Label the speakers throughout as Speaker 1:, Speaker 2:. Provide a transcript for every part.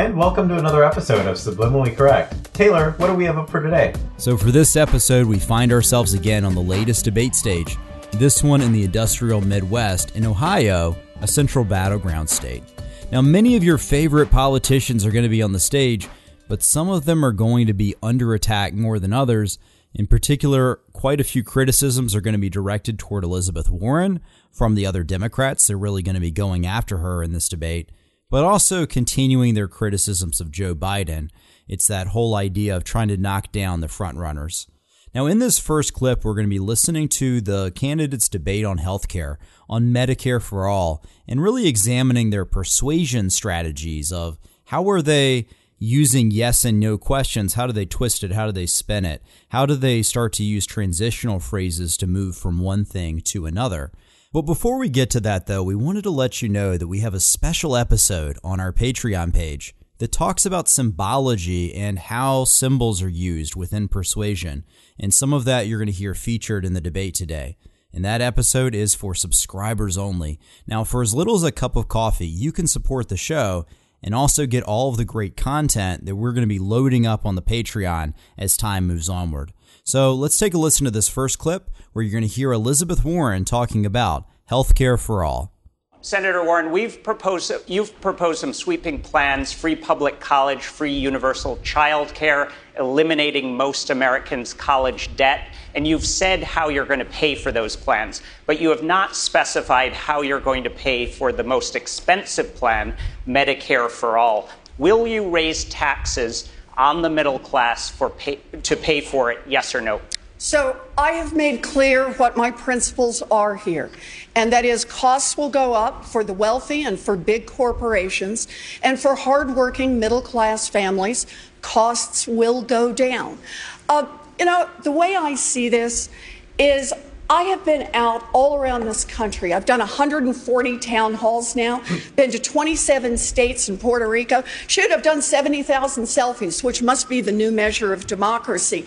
Speaker 1: And welcome to another episode of Subliminally Correct. Taylor, what do we have up for today?
Speaker 2: So, for this episode, we find ourselves again on the latest debate stage, this one in the industrial Midwest in Ohio, a central battleground state. Now, many of your favorite politicians are going to be on the stage, but some of them are going to be under attack more than others. In particular, quite a few criticisms are going to be directed toward Elizabeth Warren from the other Democrats. They're really going to be going after her in this debate but also continuing their criticisms of Joe Biden. It's that whole idea of trying to knock down the frontrunners. Now, in this first clip, we're going to be listening to the candidates' debate on healthcare, on Medicare for All, and really examining their persuasion strategies of how are they using yes and no questions? How do they twist it? How do they spin it? How do they start to use transitional phrases to move from one thing to another? But before we get to that, though, we wanted to let you know that we have a special episode on our Patreon page that talks about symbology and how symbols are used within persuasion. And some of that you're going to hear featured in the debate today. And that episode is for subscribers only. Now, for as little as a cup of coffee, you can support the show and also get all of the great content that we're going to be loading up on the Patreon as time moves onward. So let's take a listen to this first clip where you're going to hear Elizabeth Warren talking about healthcare for all.
Speaker 3: Senator Warren, we've proposed, you've proposed some sweeping plans free public college, free universal child care, eliminating most Americans' college debt, and you've said how you're going to pay for those plans. But you have not specified how you're going to pay for the most expensive plan, Medicare for All. Will you raise taxes on the middle class for pay, to pay for it, yes or no?
Speaker 4: So I have made clear what my principles are here, and that is costs will go up for the wealthy and for big corporations, and for hardworking middle class families, costs will go down. Uh, you know, the way I see this is I have been out all around this country. I've done 140 town halls now, been to 27 states and Puerto Rico. Should have done 70,000 selfies, which must be the new measure of democracy.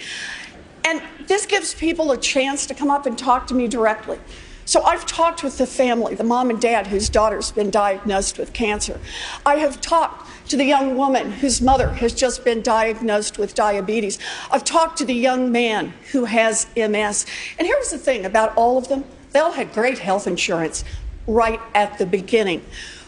Speaker 4: And this gives people a chance to come up and talk to me directly. So I've talked with the family, the mom and dad whose daughter's been diagnosed with cancer. I have talked to the young woman whose mother has just been diagnosed with diabetes. I've talked to the young man who has MS. And here's the thing about all of them they all had great health insurance right at the beginning.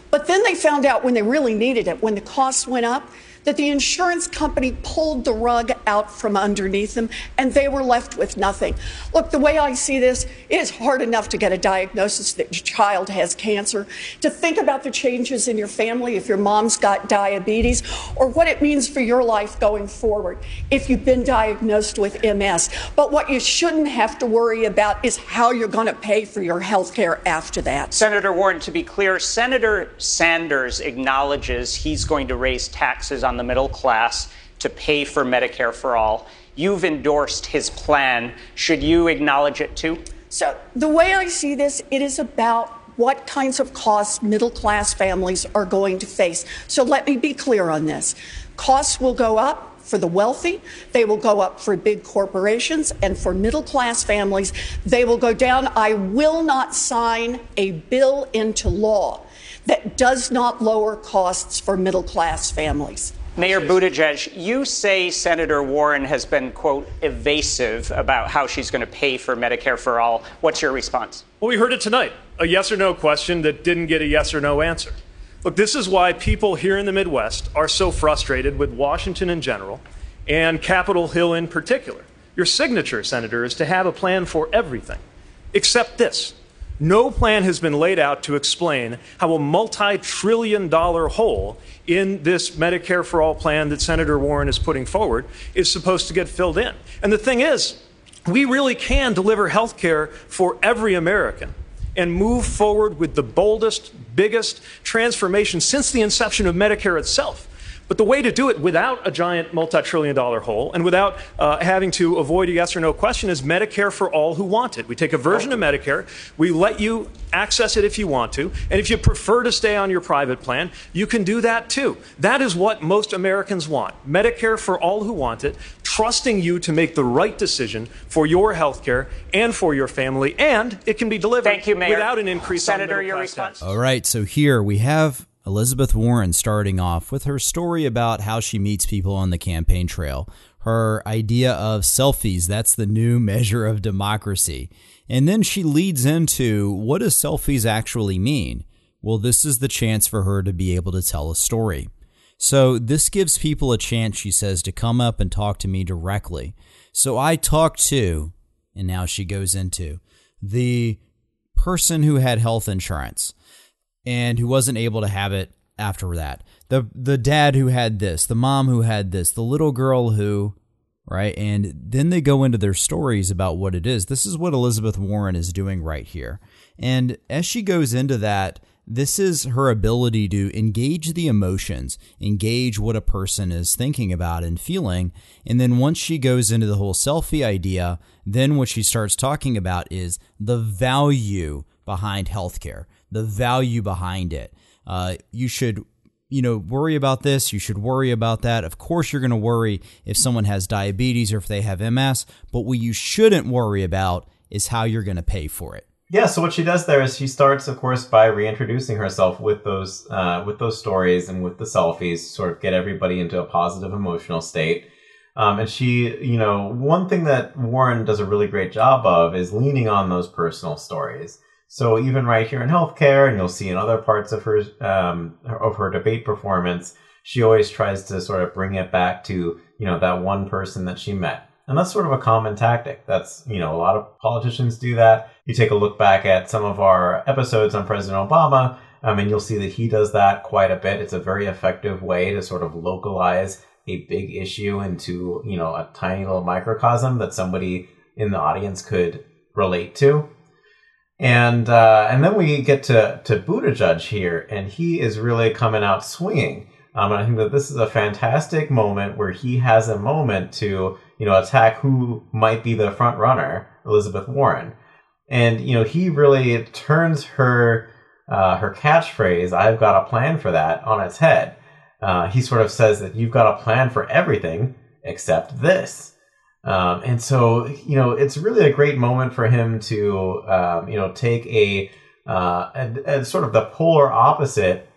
Speaker 4: But then they found out when they really needed it, when the costs went up, that the insurance company pulled the rug out from underneath them and they were left with nothing. Look, the way I see this, it is hard enough to get a diagnosis that your child has cancer, to think about the changes in your family if your mom's got diabetes, or what it means for your life going forward if you've been diagnosed with MS. But what you shouldn't have to worry about is how you're going to pay for your health care after that.
Speaker 3: Senator Warren, to be clear, Senator Sanders acknowledges he's going to raise taxes on the middle class to pay for Medicare for all. You've endorsed his plan. Should you acknowledge it too?
Speaker 4: So, the way I see this, it is about what kinds of costs middle class families are going to face. So, let me be clear on this. Costs will go up for the wealthy, they will go up for big corporations, and for middle class families, they will go down. I will not sign a bill into law that does not lower costs for middle class families.
Speaker 3: Mayor Buttigieg, you say Senator Warren has been, quote, evasive about how she's going to pay for Medicare for all. What's your response?
Speaker 5: Well, we heard it tonight a yes or no question that didn't get a yes or no answer. Look, this is why people here in the Midwest are so frustrated with Washington in general and Capitol Hill in particular. Your signature, Senator, is to have a plan for everything, except this. No plan has been laid out to explain how a multi trillion dollar hole in this Medicare for All plan that Senator Warren is putting forward is supposed to get filled in. And the thing is, we really can deliver health care for every American and move forward with the boldest, biggest transformation since the inception of Medicare itself. But the way to do it without a giant multi trillion dollar hole and without uh, having to avoid a yes or no question is Medicare for all who want it. We take a version of Medicare, we let you access it if you want to, and if you prefer to stay on your private plan, you can do that too. That is what most Americans want Medicare for all who want it, trusting you to make the right decision for your health care and for your family, and it can be delivered
Speaker 3: Thank you, Mayor.
Speaker 5: without an increase
Speaker 3: Senator,
Speaker 5: on
Speaker 3: your
Speaker 5: middle class
Speaker 3: response.
Speaker 5: tax.
Speaker 2: All right, so here we have Elizabeth Warren starting off with her story about how she meets people on the campaign trail. Her idea of selfies, that's the new measure of democracy. And then she leads into what does selfies actually mean? Well, this is the chance for her to be able to tell a story. So this gives people a chance, she says, to come up and talk to me directly. So I talked to, and now she goes into the person who had health insurance and who wasn't able to have it after that. The the dad who had this, the mom who had this, the little girl who right? And then they go into their stories about what it is. This is what Elizabeth Warren is doing right here. And as she goes into that, this is her ability to engage the emotions, engage what a person is thinking about and feeling. And then once she goes into the whole selfie idea, then what she starts talking about is the value behind healthcare, the value behind it. Uh, you should you know, worry about this, you should worry about that. Of course, you're going to worry if someone has diabetes or if they have MS, but what you shouldn't worry about is how you're going to pay for it.
Speaker 1: Yeah, so what she does there is she starts, of course, by reintroducing herself with those uh, with those stories and with the selfies, sort of get everybody into a positive emotional state. Um, and she, you know, one thing that Warren does a really great job of is leaning on those personal stories. So even right here in healthcare, and you'll see in other parts of her um, of her debate performance, she always tries to sort of bring it back to you know that one person that she met, and that's sort of a common tactic. That's you know a lot of politicians do that. You take a look back at some of our episodes on President Obama, um, and you'll see that he does that quite a bit. It's a very effective way to sort of localize a big issue into you know a tiny little microcosm that somebody in the audience could relate to and uh, and then we get to to Buttigieg here, and he is really coming out swinging. Um, and I think that this is a fantastic moment where he has a moment to you know attack who might be the front runner, Elizabeth Warren, and you know he really turns her uh, her catchphrase "I've got a plan for that" on its head. Uh, he sort of says that you've got a plan for everything except this. Um, and so, you know, it's really a great moment for him to, um, you know, take a, uh, sort of the polar opposite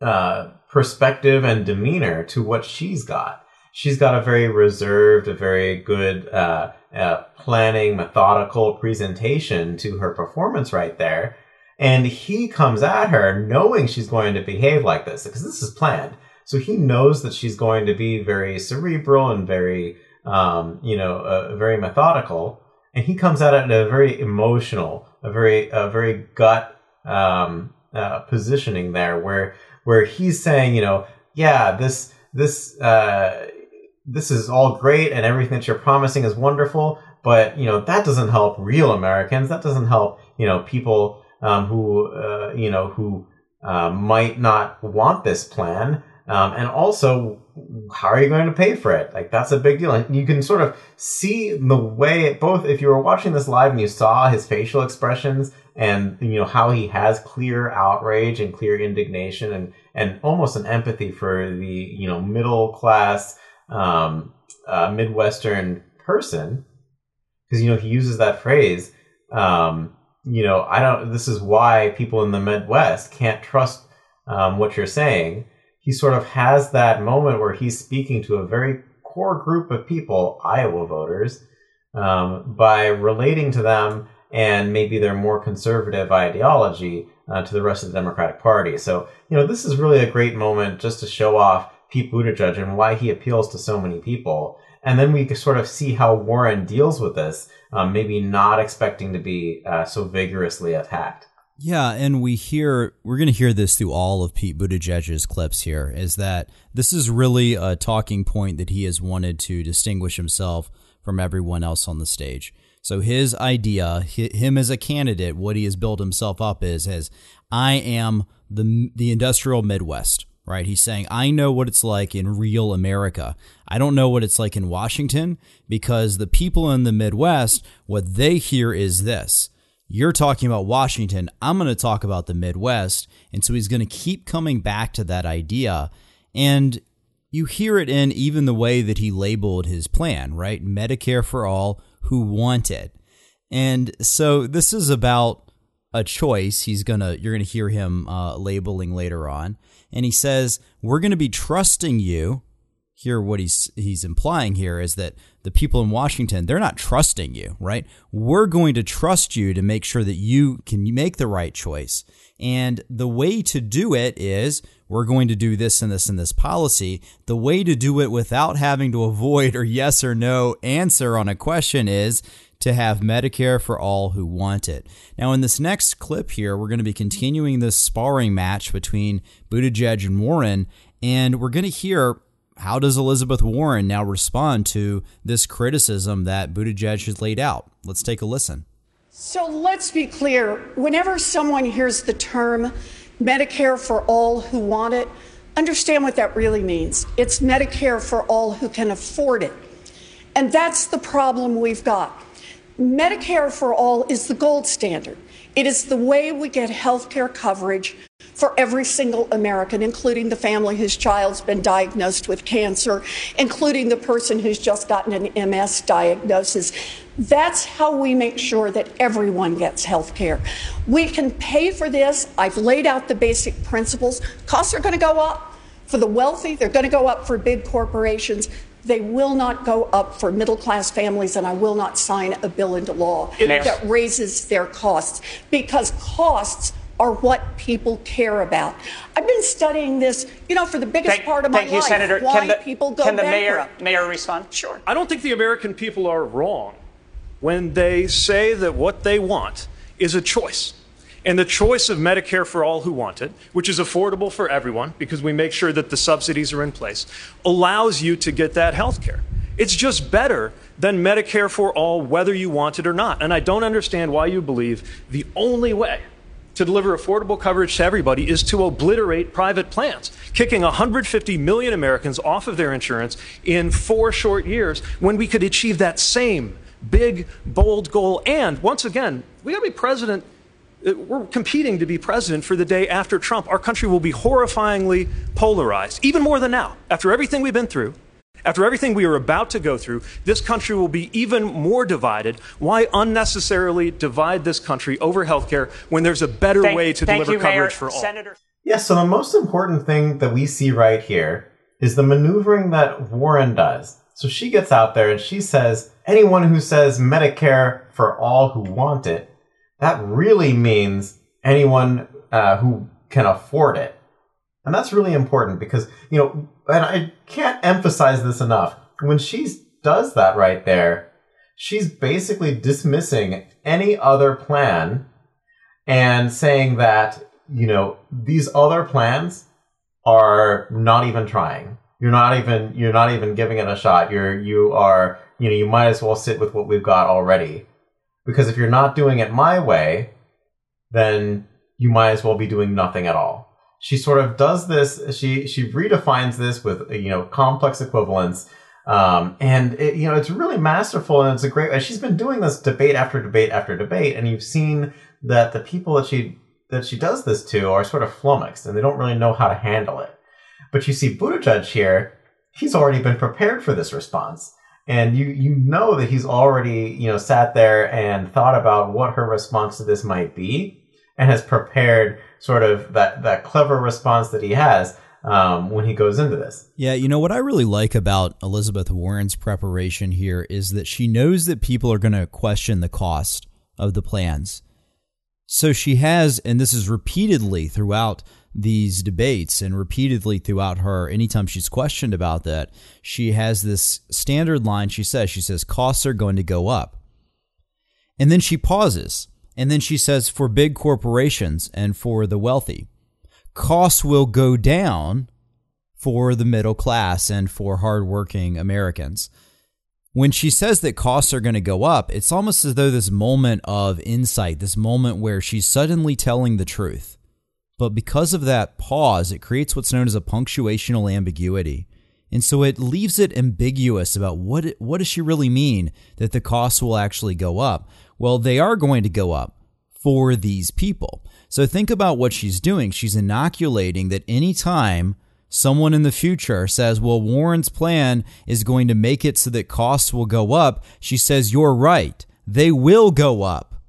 Speaker 1: uh, perspective and demeanor to what she's got. She's got a very reserved, a very good uh, uh planning, methodical presentation to her performance right there. And he comes at her knowing she's going to behave like this because this is planned. So he knows that she's going to be very cerebral and very um, you know, uh, very methodical, and he comes at in a very emotional, a very, a very gut um, uh, positioning there, where where he's saying, you know, yeah, this this uh, this is all great, and everything that you're promising is wonderful, but you know that doesn't help real Americans. That doesn't help, you know, people um, who uh, you know who uh, might not want this plan. Um, and also, how are you going to pay for it? Like that's a big deal. And you can sort of see the way both if you were watching this live and you saw his facial expressions and you know how he has clear outrage and clear indignation and and almost an empathy for the you know middle class um, uh, midwestern person because you know he uses that phrase um, you know i don't this is why people in the midwest can't trust um, what you're saying he sort of has that moment where he's speaking to a very core group of people, Iowa voters, um, by relating to them and maybe their more conservative ideology uh, to the rest of the Democratic Party. So, you know, this is really a great moment just to show off Pete Buttigieg and why he appeals to so many people. And then we sort of see how Warren deals with this, um, maybe not expecting to be uh, so vigorously attacked.
Speaker 2: Yeah, and we hear we're going to hear this through all of Pete Buttigieg's clips here is that this is really a talking point that he has wanted to distinguish himself from everyone else on the stage. So his idea, him as a candidate, what he has built himself up is as I am the the industrial Midwest, right? He's saying I know what it's like in real America. I don't know what it's like in Washington because the people in the Midwest, what they hear is this you're talking about Washington. I'm going to talk about the Midwest. And so he's going to keep coming back to that idea. And you hear it in even the way that he labeled his plan, right? Medicare for all who want it. And so this is about a choice. He's going to, you're going to hear him uh, labeling later on. And he says, We're going to be trusting you here what he's he's implying here is that the people in Washington they're not trusting you, right? We're going to trust you to make sure that you can make the right choice. And the way to do it is we're going to do this and this and this policy. The way to do it without having to avoid or yes or no answer on a question is to have Medicare for all who want it. Now, in this next clip here, we're going to be continuing this sparring match between Buttigieg and Warren, and we're going to hear how does Elizabeth Warren now respond to this criticism that Buttigieg has laid out? Let's take a listen.
Speaker 4: So let's be clear. Whenever someone hears the term Medicare for all who want it, understand what that really means. It's Medicare for all who can afford it. And that's the problem we've got. Medicare for all is the gold standard. It is the way we get health care coverage for every single American, including the family whose child's been diagnosed with cancer, including the person who's just gotten an MS diagnosis. That's how we make sure that everyone gets health care. We can pay for this. I've laid out the basic principles. Costs are going to go up for the wealthy, they're going to go up for big corporations. They will not go up for middle class families, and I will not sign a bill into law that raises their costs because costs are what people care about. I've been studying this, you know, for the biggest
Speaker 3: thank,
Speaker 4: part of my
Speaker 3: thank you,
Speaker 4: life.
Speaker 3: Senator.
Speaker 4: Why
Speaker 3: can the,
Speaker 4: people go
Speaker 3: can the
Speaker 4: bankrupt.
Speaker 3: mayor, mayor respond?
Speaker 4: Sure.
Speaker 5: I don't think the American people are wrong when they say that what they want is a choice. And the choice of Medicare for all who want it, which is affordable for everyone because we make sure that the subsidies are in place, allows you to get that health care. It's just better than Medicare for all, whether you want it or not. And I don't understand why you believe the only way to deliver affordable coverage to everybody is to obliterate private plans, kicking 150 million Americans off of their insurance in four short years when we could achieve that same big, bold goal. And once again, we got to be president. uh, We're competing to be president for the day after Trump. Our country will be horrifyingly polarized, even more than now. After everything we've been through, after everything we are about to go through, this country will be even more divided. Why unnecessarily divide this country over healthcare when there's a better
Speaker 3: Thank,
Speaker 5: way to deliver
Speaker 3: you,
Speaker 5: coverage
Speaker 3: Mayor.
Speaker 5: for all?
Speaker 3: Senator.
Speaker 1: Yes, so the most important thing that we see right here is the maneuvering that Warren does. So she gets out there and she says, anyone who says Medicare for all who want it, that really means anyone uh, who can afford it. And that's really important because, you know, and I can't emphasize this enough. When she does that right there, she's basically dismissing any other plan and saying that, you know, these other plans are not even trying. You're not even you're not even giving it a shot. You're you are, you know, you might as well sit with what we've got already. Because if you're not doing it my way, then you might as well be doing nothing at all. She sort of does this. She she redefines this with you know complex equivalence, um, and it, you know it's really masterful and it's a great. She's been doing this debate after debate after debate, and you've seen that the people that she that she does this to are sort of flummoxed and they don't really know how to handle it. But you see Buttigieg here; he's already been prepared for this response and you you know that he's already you know sat there and thought about what her response to this might be and has prepared sort of that that clever response that he has um, when he goes into this
Speaker 2: Yeah, you know what I really like about Elizabeth Warren's preparation here is that she knows that people are going to question the cost of the plans. So she has, and this is repeatedly throughout these debates and repeatedly throughout her, anytime she's questioned about that, she has this standard line she says, she says, costs are going to go up. And then she pauses. And then she says, for big corporations and for the wealthy, costs will go down for the middle class and for hardworking Americans. When she says that costs are going to go up, it's almost as though this moment of insight, this moment where she's suddenly telling the truth. But because of that pause, it creates what's known as a punctuational ambiguity. And so it leaves it ambiguous about what what does she really mean that the costs will actually go up? Well, they are going to go up for these people. So think about what she's doing. She's inoculating that anytime someone in the future says, well, Warren's plan is going to make it so that costs will go up, she says, you're right. They will go up.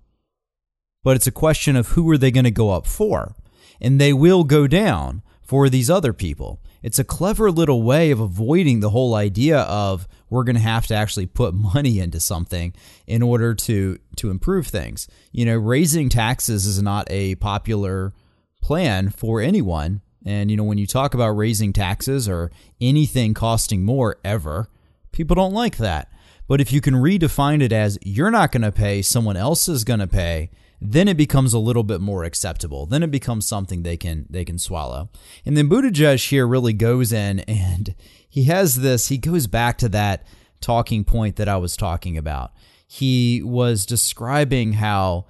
Speaker 2: But it's a question of who are they going to go up for? And they will go down for these other people. It's a clever little way of avoiding the whole idea of we're going to have to actually put money into something in order to to improve things. You know, raising taxes is not a popular plan for anyone. And you know, when you talk about raising taxes or anything costing more ever, people don't like that. But if you can redefine it as you're not going to pay, someone else is going to pay, then it becomes a little bit more acceptable. Then it becomes something they can they can swallow. And then Buttigieg here really goes in and he has this. He goes back to that talking point that I was talking about. He was describing how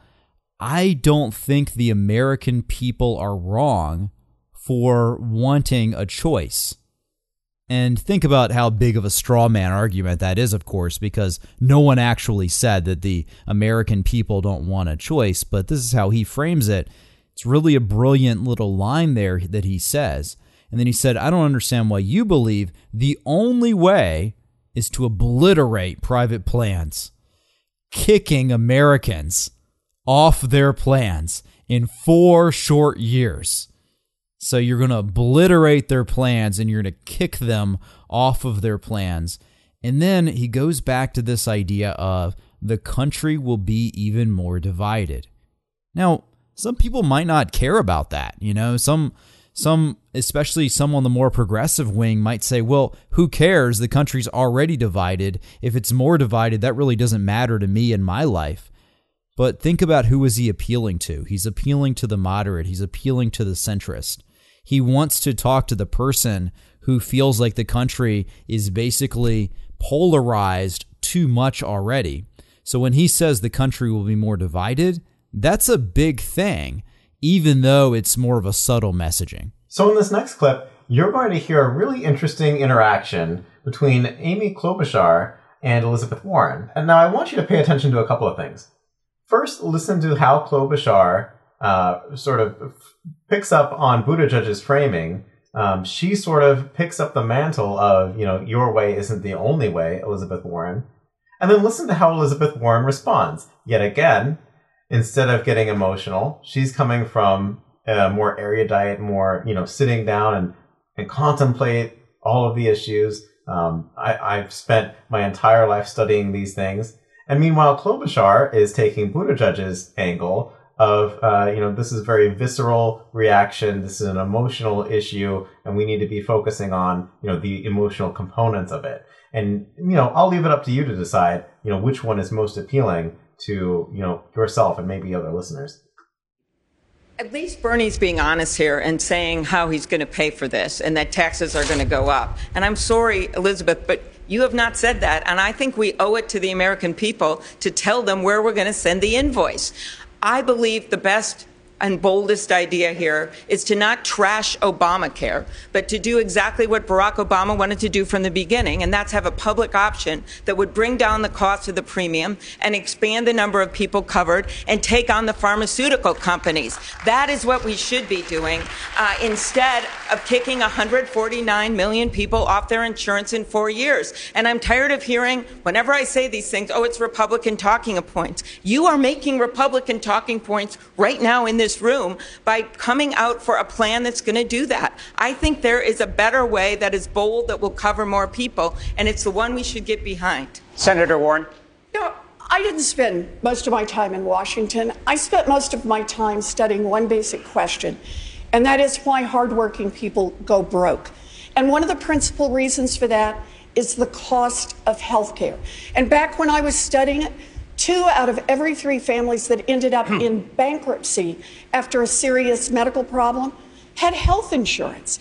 Speaker 2: I don't think the American people are wrong for wanting a choice. And think about how big of a straw man argument that is, of course, because no one actually said that the American people don't want a choice, but this is how he frames it. It's really a brilliant little line there that he says. And then he said, I don't understand why you believe the only way is to obliterate private plans, kicking Americans off their plans in four short years. So you're going to obliterate their plans and you're going to kick them off of their plans. And then he goes back to this idea of the country will be even more divided. Now, some people might not care about that, you know. Some some especially some on the more progressive wing might say, "Well, who cares? The country's already divided. If it's more divided, that really doesn't matter to me in my life." But think about who is he appealing to? He's appealing to the moderate, he's appealing to the centrist. He wants to talk to the person who feels like the country is basically polarized too much already. So when he says the country will be more divided, that's a big thing, even though it's more of a subtle messaging.
Speaker 1: So in this next clip, you're going to hear a really interesting interaction between Amy Klobuchar and Elizabeth Warren. And now I want you to pay attention to a couple of things. First, listen to how Klobuchar uh, sort of picks up on Buttigieg's framing. Um, she sort of picks up the mantle of, you know, your way isn't the only way, Elizabeth Warren. And then listen to how Elizabeth Warren responds. Yet again, instead of getting emotional, she's coming from a more erudite, more, you know, sitting down and, and contemplate all of the issues. Um, I, I've spent my entire life studying these things. And meanwhile, Klobuchar is taking Buttigieg's angle of uh, you know this is a very visceral reaction this is an emotional issue and we need to be focusing on you know the emotional components of it and you know i'll leave it up to you to decide you know which one is most appealing to you know yourself and maybe other listeners
Speaker 6: at least Bernie's being honest here and saying how he's going to pay for this and that taxes are going to go up. And I'm sorry, Elizabeth, but you have not said that. And I think we owe it to the American people to tell them where we're going to send the invoice. I believe the best and boldest idea here is to not trash Obamacare, but to do exactly what Barack Obama wanted to do from the beginning, and that's have a public option that would bring down the cost of the premium and expand the number of people covered and take on the pharmaceutical companies. That is what we should be doing uh, instead of kicking 149 million people off their insurance in four years. And I'm tired of hearing, whenever I say these things, oh, it's Republican talking points. You are making Republican talking points right now in this this room by coming out for a plan that's going to do that. I think there is a better way that is bold that will cover more people, and it's the one we should get behind.
Speaker 3: Senator Warren.
Speaker 6: No,
Speaker 4: I didn't spend most of my time in Washington. I spent most of my time studying one basic question, and that is why hardworking people go broke. And one of the principal reasons for that is the cost of health care. And back when I was studying it, two out of every three families that ended up hmm. in bankruptcy after a serious medical problem had health insurance.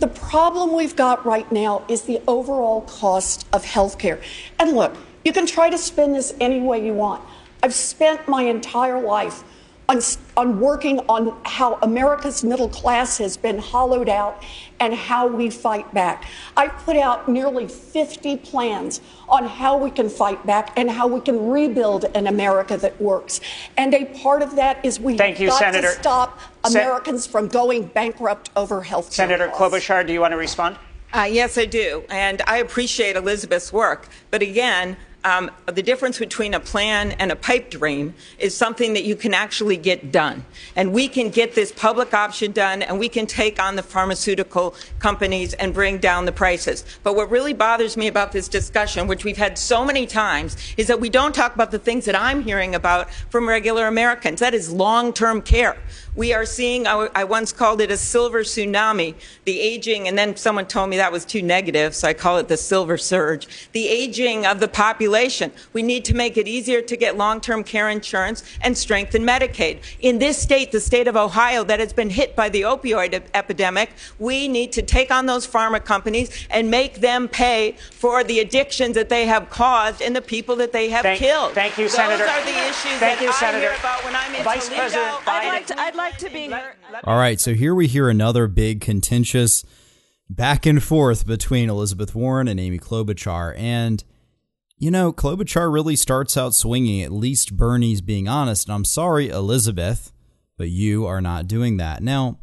Speaker 4: The problem we've got right now is the overall cost of health care. And look, you can try to spin this any way you want. I've spent my entire life on, on working on how America's middle class has been hollowed out and how we fight back. I've put out nearly 50 plans on how we can fight back and how we can rebuild an America that works. And a part of that is we
Speaker 3: Thank
Speaker 4: have
Speaker 3: you,
Speaker 4: got
Speaker 3: Senator.
Speaker 4: to stop
Speaker 3: Se-
Speaker 4: Americans from going bankrupt over health care.
Speaker 3: Senator Klobuchar, do you want to respond?
Speaker 6: Uh, yes, I do. And I appreciate Elizabeth's work. But again, um, the difference between a plan and a pipe dream is something that you can actually get done. And we can get this public option done and we can take on the pharmaceutical companies and bring down the prices. But what really bothers me about this discussion, which we've had so many times, is that we don't talk about the things that I'm hearing about from regular Americans. That is long term care. We are seeing, I, once called it a silver tsunami, the aging, and then someone told me that was too negative, so I call it the silver surge. The aging of the population. We need to make it easier to get long term care insurance and strengthen Medicaid. In this state, the state of Ohio, that has been hit by the opioid epidemic, we need to take on those pharma companies and make them pay for the addictions that they have caused and the people that they have
Speaker 3: Thank-
Speaker 6: killed.
Speaker 3: thank you,
Speaker 6: Those
Speaker 3: Senator.
Speaker 6: are the issues
Speaker 3: Thank
Speaker 6: that
Speaker 3: you,
Speaker 6: I
Speaker 3: Senator.
Speaker 6: hear about when I'm in
Speaker 3: Vice
Speaker 6: Toledo.
Speaker 3: President
Speaker 6: I'd like to,
Speaker 7: I'd like to be heard.
Speaker 2: All right, so here we hear another big contentious back and forth between Elizabeth Warren and Amy Klobuchar. And, you know, Klobuchar really starts out swinging, at least Bernie's being honest. And I'm sorry, Elizabeth, but you are not doing that. Now,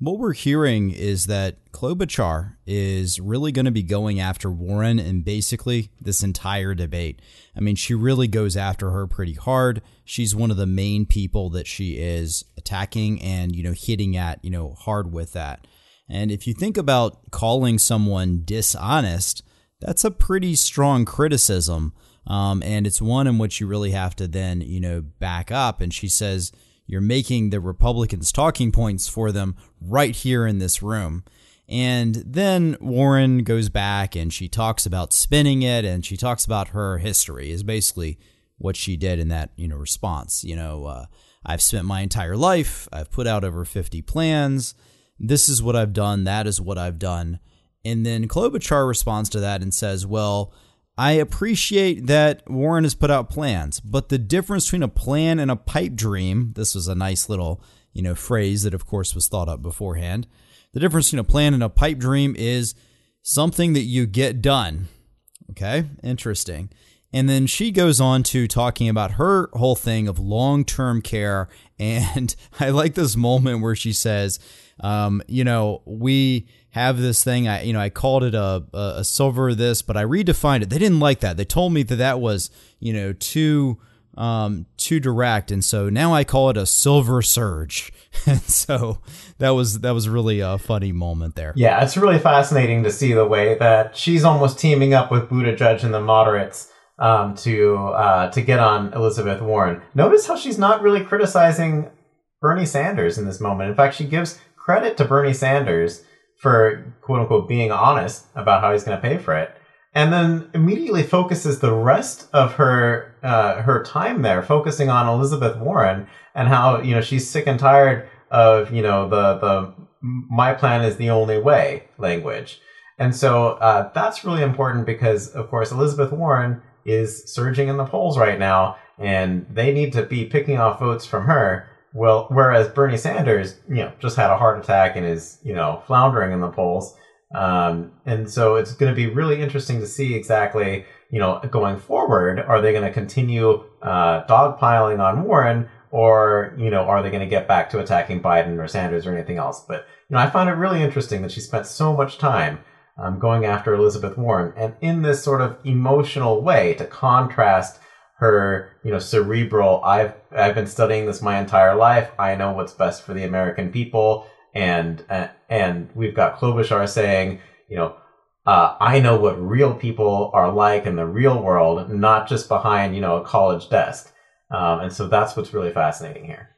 Speaker 2: what we're hearing is that Klobuchar is really going to be going after Warren in basically this entire debate. I mean, she really goes after her pretty hard. She's one of the main people that she is attacking and, you know, hitting at, you know, hard with that. And if you think about calling someone dishonest, that's a pretty strong criticism. Um, and it's one in which you really have to then, you know, back up. And she says, you're making the Republicans talking points for them right here in this room. And then Warren goes back and she talks about spinning it and she talks about her history is basically what she did in that, you know, response. You know, uh, I've spent my entire life, I've put out over 50 plans. This is what I've done, that is what I've done. And then Klobuchar responds to that and says, well, I appreciate that Warren has put out plans, but the difference between a plan and a pipe dream, this was a nice little, you know, phrase that of course was thought up beforehand. The difference between a plan and a pipe dream is something that you get done. Okay? Interesting. And then she goes on to talking about her whole thing of long term care. And I like this moment where she says, um, you know, we have this thing. I, you know, I called it a, a, silver this, but I redefined it. They didn't like that. They told me that that was, you know, too, um, too direct. And so now I call it a silver surge. And so that was, that was really a funny moment there.
Speaker 1: Yeah, it's really fascinating to see the way that she's almost teaming up with Buttigieg and the moderates um, to uh, to get on Elizabeth Warren. Notice how she's not really criticizing Bernie Sanders in this moment. In fact, she gives credit to Bernie Sanders for quote unquote being honest about how he's going to pay for it, and then immediately focuses the rest of her uh, her time there focusing on Elizabeth Warren and how you know she's sick and tired of you know the the my plan is the only way language. And so uh, that's really important because, of course, Elizabeth Warren is surging in the polls right now, and they need to be picking off votes from her. Well, whereas Bernie Sanders, you know, just had a heart attack and is, you know, floundering in the polls. Um, and so it's going to be really interesting to see exactly, you know, going forward, are they going to continue uh, dogpiling on Warren, or you know, are they going to get back to attacking Biden or Sanders or anything else? But you know, I find it really interesting that she spent so much time um, going after Elizabeth Warren, and in this sort of emotional way to contrast her, you know, cerebral. I've I've been studying this my entire life. I know what's best for the American people, and uh, and we've got Klobuchar saying, you know, uh, I know what real people are like in the real world, not just behind, you know, a college desk. Um, and so that's what's really fascinating here.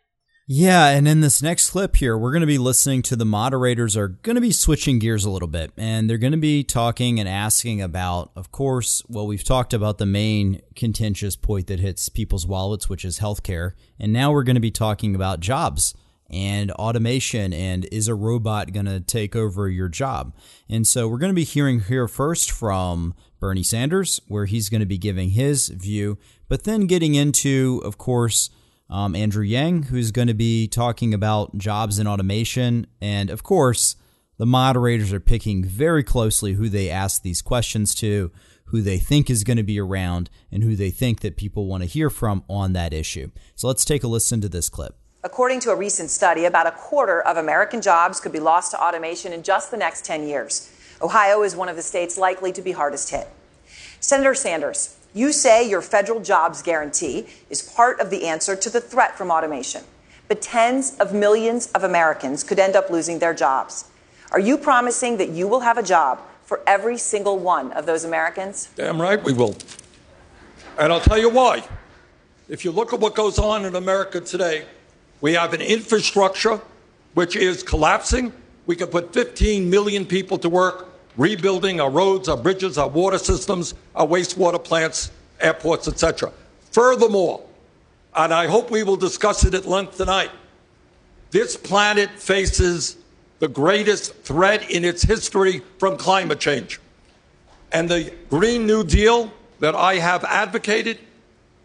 Speaker 2: Yeah, and in this next clip here, we're going to be listening to the moderators are going to be switching gears a little bit, and they're going to be talking and asking about, of course, well, we've talked about the main contentious point that hits people's wallets, which is healthcare, and now we're going to be talking about jobs and automation and is a robot going to take over your job? And so we're going to be hearing here first from Bernie Sanders, where he's going to be giving his view, but then getting into, of course, um, Andrew Yang, who's going to be talking about jobs and automation. And of course, the moderators are picking very closely who they ask these questions to, who they think is going to be around, and who they think that people want to hear from on that issue. So let's take a listen to this clip.
Speaker 7: According to a recent study, about a quarter of American jobs could be lost to automation in just the next 10 years. Ohio is one of the states likely to be hardest hit. Senator Sanders, you say your federal jobs guarantee is part of the answer to the threat from automation. But tens of millions of Americans could end up losing their jobs. Are you promising that you will have a job for every single one of those Americans?
Speaker 8: Damn right we will. And I'll tell you why. If you look at what goes on in America today, we have an infrastructure which is collapsing. We can put 15 million people to work rebuilding our roads, our bridges, our water systems, our wastewater plants, airports, etc. Furthermore, and I hope we will discuss it at length tonight, this planet faces the greatest threat in its history from climate change. And the Green New Deal that I have advocated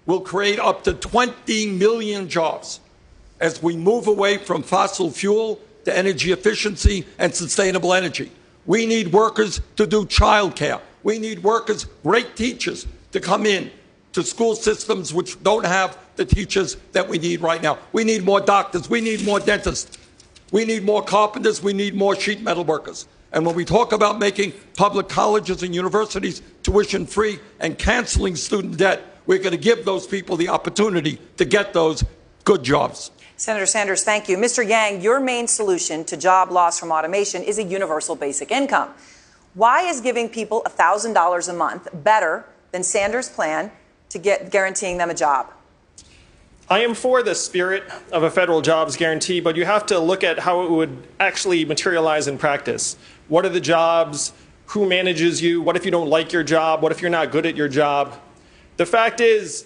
Speaker 8: will create up to 20 million jobs as we move away from fossil fuel to energy efficiency and sustainable energy. We need workers to do childcare. We need workers, great teachers, to come in to school systems which don't have the teachers that we need right now. We need more doctors. We need more dentists. We need more carpenters. We need more sheet metal workers. And when we talk about making public colleges and universities tuition free and canceling student debt, we're going to give those people the opportunity to get those good jobs.
Speaker 7: Senator Sanders, thank you. Mr. Yang, your main solution to job loss from automation is a universal basic income. Why is giving people $1,000 a month better than Sanders' plan to get guaranteeing them a job?
Speaker 9: I am for the spirit of a federal jobs guarantee, but you have to look at how it would actually materialize in practice. What are the jobs? Who manages you? What if you don't like your job? What if you're not good at your job? The fact is,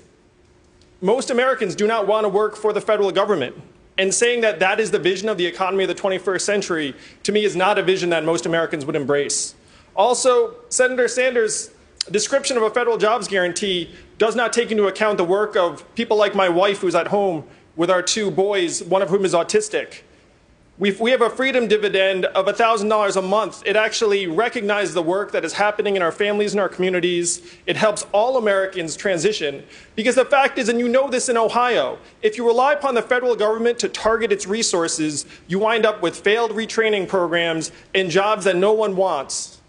Speaker 9: most Americans do not want to work for the federal government. And saying that that is the vision of the economy of the 21st century, to me, is not a vision that most Americans would embrace. Also, Senator Sanders' description of a federal jobs guarantee does not take into account the work of people like my wife, who's at home with our two boys, one of whom is autistic. We have a freedom dividend of $1,000 a month. It actually recognizes the work that is happening in our families and our communities. It helps all Americans transition. Because the fact is, and you know this in Ohio, if you rely upon the federal government to target its resources, you wind up with failed retraining programs and jobs that no one wants.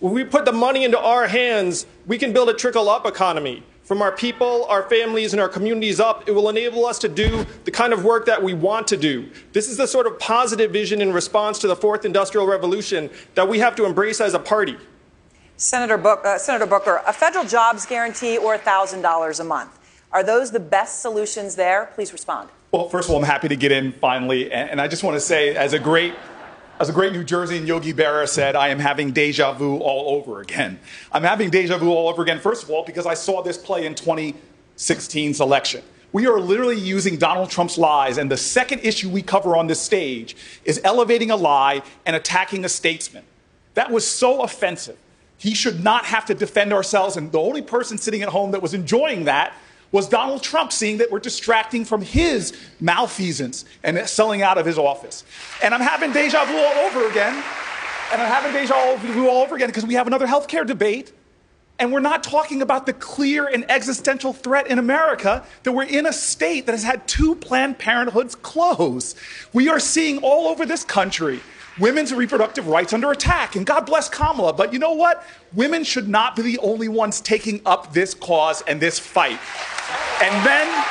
Speaker 9: When we put the money into our hands, we can build a trickle up economy from our people, our families, and our communities up, it will enable us to do the kind of work that we want to do. This is the sort of positive vision in response to the fourth industrial revolution that we have to embrace as a party.
Speaker 7: Senator, Book, uh, Senator Booker, a federal jobs guarantee or $1,000 a month. Are those the best solutions there? Please respond.
Speaker 10: Well, first of all, I'm happy to get in finally. And, and I just want to say, as a great as a great New Jerseyan Yogi Berra said, I am having deja vu all over again. I'm having deja vu all over again, first of all, because I saw this play in 2016's election. We are literally using Donald Trump's lies, and the second issue we cover on this stage is elevating a lie and attacking a statesman. That was so offensive. He should not have to defend ourselves, and the only person sitting at home that was enjoying that was Donald Trump seeing that we're distracting from his malfeasance and selling out of his office. And I'm having deja vu all over again. And I'm having deja vu all over again because we have another healthcare debate. And we're not talking about the clear and existential threat in America that we're in a state that has had two Planned Parenthoods close. We are seeing all over this country women's reproductive rights under attack. And God bless Kamala. But you know what? Women should not be the only ones taking up this cause and this fight. And then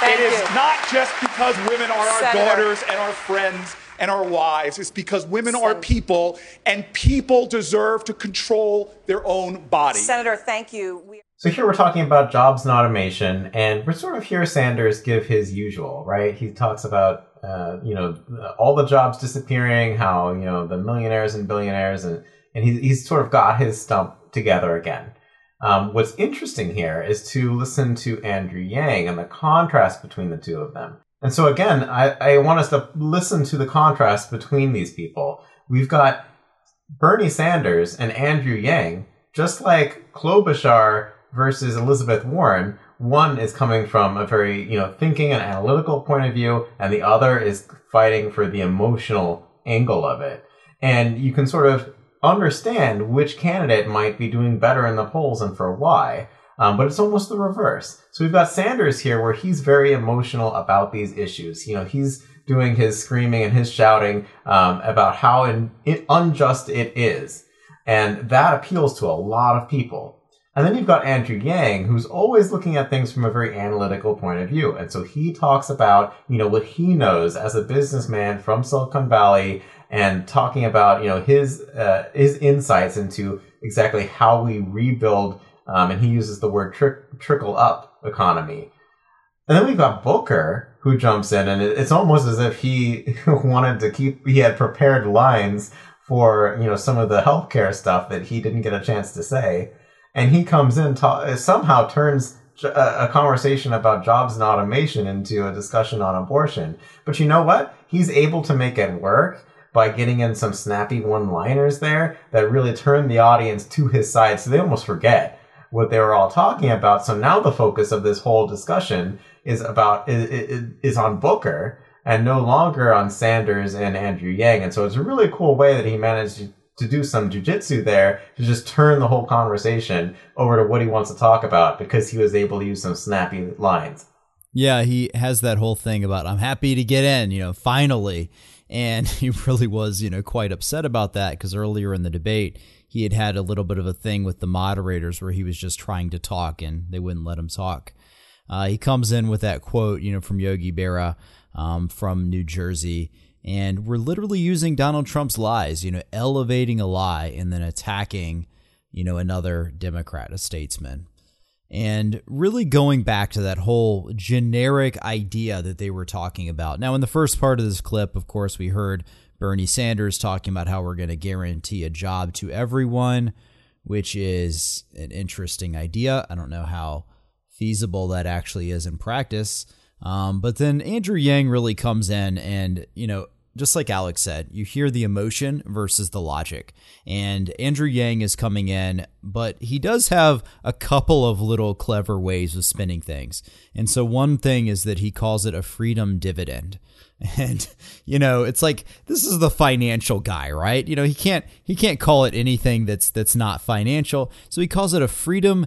Speaker 10: Thank it is you. not just because women are our Senator. daughters and our friends and our wives It's because women are people and people deserve to control their own body.
Speaker 7: Senator, thank you. We-
Speaker 1: So here we're talking about jobs and automation, and we're sort of hear Sanders give his usual, right? He talks about uh, you know all the jobs disappearing, how you know the millionaires and billionaires, and and he, he's sort of got his stump together again. Um, what's interesting here is to listen to Andrew Yang and the contrast between the two of them. And so again, I, I want us to listen to the contrast between these people. We've got Bernie Sanders and Andrew Yang, just like Klobuchar versus Elizabeth Warren. One is coming from a very, you know, thinking and analytical point of view, and the other is fighting for the emotional angle of it. And you can sort of understand which candidate might be doing better in the polls and for why. Um, but it's almost the reverse. So we've got Sanders here where he's very emotional about these issues. You know, he's doing his screaming and his shouting um, about how in, it, unjust it is. And that appeals to a lot of people. And then you've got Andrew Yang, who's always looking at things from a very analytical point of view. And so he talks about, you know, what he knows as a businessman from Silicon Valley and talking about, you know, his, uh, his insights into exactly how we rebuild um, and he uses the word trick, trickle up economy. And then we've got Booker who jumps in, and it's almost as if he wanted to keep, he had prepared lines for, you know, some of the healthcare stuff that he didn't get a chance to say. And he comes in, somehow turns uh, a conversation about jobs and automation into a discussion on abortion. But you know what? He's able to make it work by getting in some snappy one liners there that really turn the audience to his side so they almost forget what they were all talking about. So now the focus of this whole discussion is about is, is on Booker and no longer on Sanders and Andrew Yang. And so it's a really cool way that he managed to do some jujitsu there to just turn the whole conversation over to what he wants to talk about because he was able to use some snappy lines.
Speaker 2: Yeah, he has that whole thing about I'm happy to get in, you know, finally. And he really was, you know, quite upset about that because earlier in the debate, he had had a little bit of a thing with the moderators where he was just trying to talk and they wouldn't let him talk. Uh, he comes in with that quote, you know, from Yogi Berra um, from New Jersey. And we're literally using Donald Trump's lies, you know, elevating a lie and then attacking, you know, another Democrat, a statesman. And really going back to that whole generic idea that they were talking about. Now, in the first part of this clip, of course, we heard Bernie Sanders talking about how we're going to guarantee a job to everyone, which is an interesting idea. I don't know how feasible that actually is in practice. Um, but then Andrew Yang really comes in and, you know, just like Alex said, you hear the emotion versus the logic. And Andrew Yang is coming in, but he does have a couple of little clever ways of spinning things. And so one thing is that he calls it a freedom dividend. And you know, it's like this is the financial guy, right? You know, he can't he can't call it anything that's that's not financial. So he calls it a freedom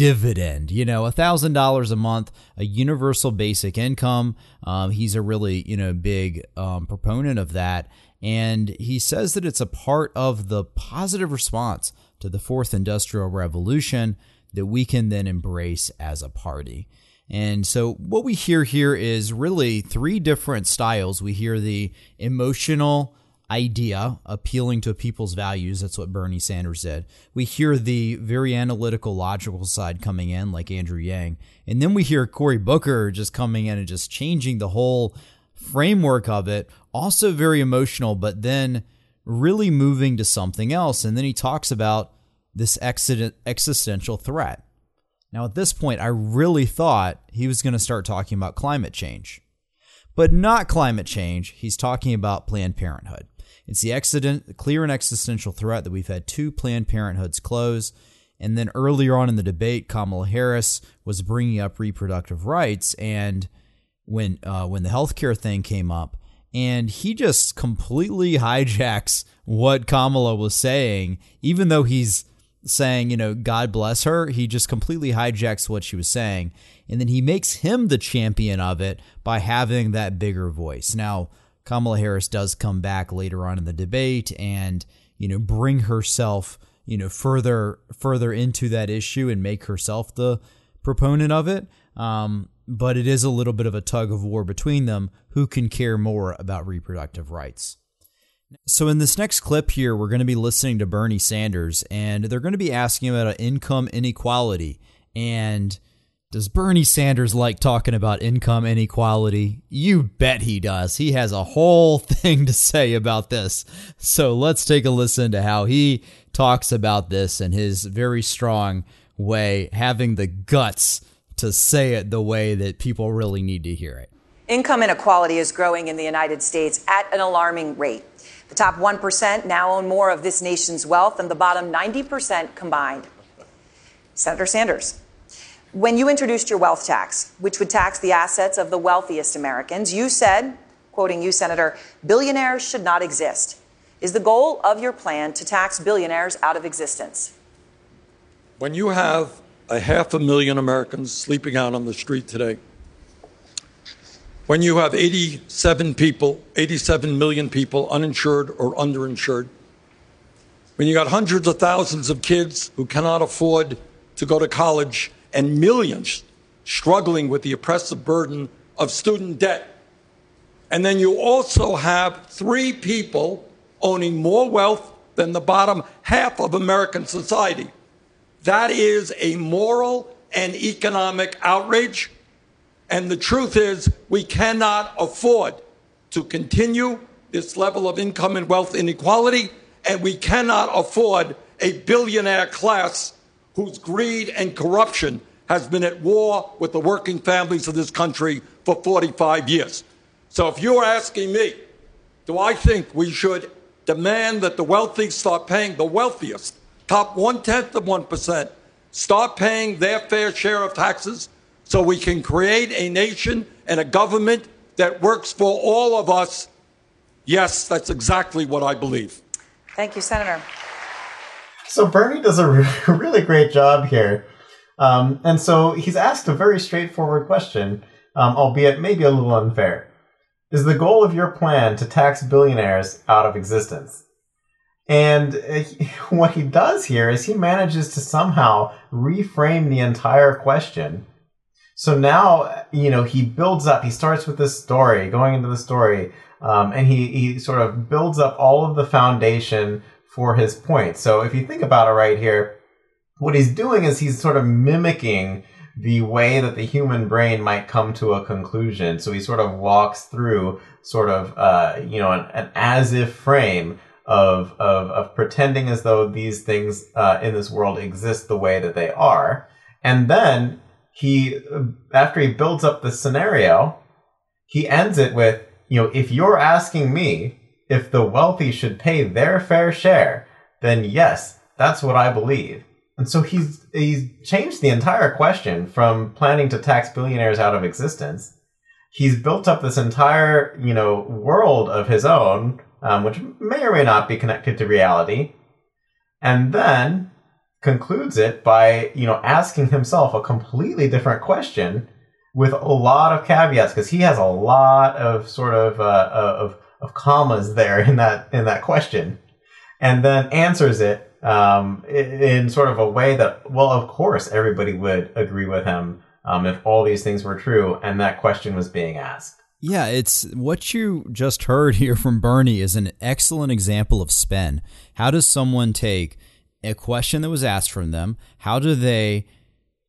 Speaker 2: dividend. You know, a thousand dollars a month, a universal basic income. Um, he's a really you know big um, proponent of that, and he says that it's a part of the positive response to the fourth industrial revolution that we can then embrace as a party. And so what we hear here is really three different styles. We hear the emotional idea appealing to people's values. That's what Bernie Sanders did. We hear the very analytical, logical side coming in, like Andrew Yang. And then we hear Cory Booker just coming in and just changing the whole framework of it. Also very emotional, but then really moving to something else. And then he talks about this existential threat. Now, at this point, I really thought he was going to start talking about climate change, but not climate change. He's talking about Planned Parenthood. It's the accident, clear and existential threat that we've had two Planned Parenthoods close. And then earlier on in the debate, Kamala Harris was bringing up reproductive rights, and when uh, when the healthcare thing came up, and he just completely hijacks what Kamala was saying, even though he's saying, you know, God bless her. He just completely hijacks what she was saying. And then he makes him the champion of it by having that bigger voice. Now, Kamala Harris does come back later on in the debate and, you know, bring herself, you know, further further into that issue and make herself the proponent of it. Um, but it is a little bit of a tug of war between them who can care more about reproductive rights. So, in this next clip here, we're going to be listening to Bernie Sanders, and they're going to be asking about income inequality. And does Bernie Sanders like talking about income inequality? You bet he does. He has a whole thing to say about this. So, let's take a listen to how he talks about this in his very strong way, having the guts to say it the way that people really need to hear it.
Speaker 7: Income inequality is growing in the United States at an alarming rate. The top 1% now own more of this nation's wealth than the bottom 90% combined. Senator Sanders, when you introduced your wealth tax, which would tax the assets of the wealthiest Americans, you said, quoting you, Senator, billionaires should not exist. Is the goal of your plan to tax billionaires out of existence?
Speaker 8: When you have a half a million Americans sleeping out on the street today, when you have 87 people, 87 million people uninsured or underinsured, when you got hundreds of thousands of kids who cannot afford to go to college and millions struggling with the oppressive burden of student debt, and then you also have three people owning more wealth than the bottom half of American society. That is a moral and economic outrage and the truth is, we cannot afford to continue this level of income and wealth inequality, and we cannot afford a billionaire class whose greed and corruption has been at war with the working families of this country for 45 years. So if you're asking me, do I think we should demand that the wealthy start paying the wealthiest, top one tenth of 1%, start paying their fair share of taxes so we can create a nation and a government that works for all of us. Yes, that's exactly what I believe.
Speaker 7: Thank you, Senator.
Speaker 1: So Bernie does a really great job here. Um, and so he's asked a very straightforward question, um, albeit maybe a little unfair. Is the goal of your plan to tax billionaires out of existence? And uh, what he does here is he manages to somehow reframe the entire question so now, you know, he builds up, he starts with this story, going into the story, um, and he, he sort of builds up all of the foundation for his point. So if you think about it right here, what he's doing is he's sort of mimicking the way that the human brain might come to a conclusion. So he sort of walks through sort of, uh, you know, an, an as if frame of, of, of pretending as though these things uh, in this world exist the way that they are. And then he after he builds up the scenario, he ends it with, you know, if you're asking me if the wealthy should pay their fair share, then yes, that's what I believe. And so he's he's changed the entire question from planning to tax billionaires out of existence. He's built up this entire, you know, world of his own, um, which may or may not be connected to reality. And then concludes it by, you know, asking himself a completely different question with a lot of caveats because he has a lot of sort of uh, of of commas there in that in that question, and then answers it um, in sort of a way that, well, of course, everybody would agree with him um, if all these things were true and that question was being asked.
Speaker 2: Yeah, it's what you just heard here from Bernie is an excellent example of spin. How does someone take a question that was asked from them. How do they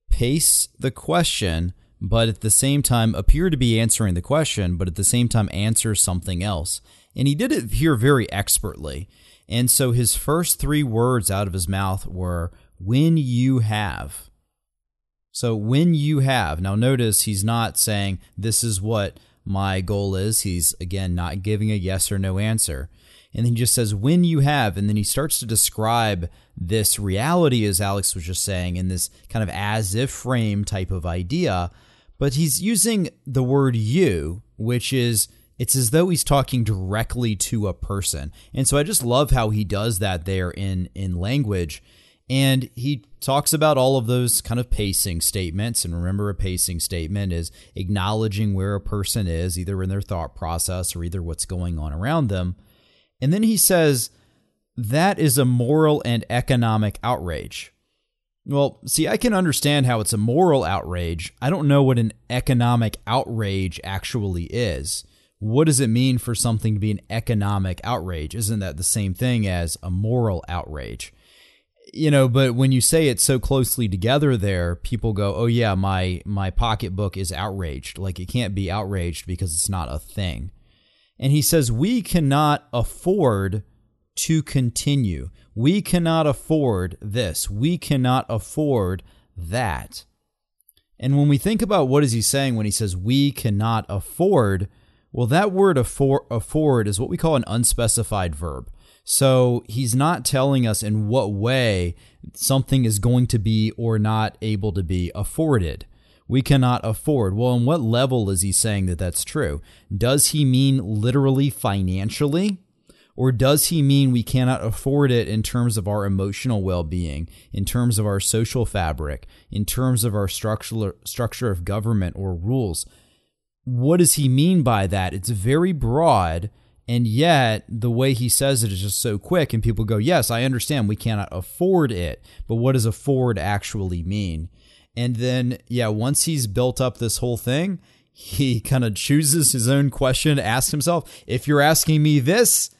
Speaker 2: pace the question, but at the same time appear to be answering the question, but at the same time answer something else? And he did it here very expertly. And so his first three words out of his mouth were, when you have. So when you have. Now notice he's not saying, this is what my goal is. He's, again, not giving a yes or no answer. And then he just says, when you have, and then he starts to describe this reality, as Alex was just saying, in this kind of as if frame type of idea. But he's using the word you, which is it's as though he's talking directly to a person. And so I just love how he does that there in in language. And he talks about all of those kind of pacing statements. And remember, a pacing statement is acknowledging where a person is, either in their thought process or either what's going on around them. And then he says, that is a moral and economic outrage. Well, see, I can understand how it's a moral outrage. I don't know what an economic outrage actually is. What does it mean for something to be an economic outrage? Isn't that the same thing as a moral outrage? You know, but when you say it so closely together there, people go, "Oh yeah, my my pocketbook is outraged." Like it can't be outraged because it's not a thing. And he says, "We cannot afford to continue. We cannot afford this. We cannot afford that. And when we think about what is he saying when he says we cannot afford, well, that word afford, afford is what we call an unspecified verb. So he's not telling us in what way something is going to be or not able to be afforded. We cannot afford. Well, on what level is he saying that that's true? Does he mean literally financially? Or does he mean we cannot afford it in terms of our emotional well being, in terms of our social fabric, in terms of our structure, structure of government or rules? What does he mean by that? It's very broad, and yet the way he says it is just so quick, and people go, Yes, I understand we cannot afford it, but what does afford actually mean? And then, yeah, once he's built up this whole thing, he kind of chooses his own question, asks himself, If you're asking me this,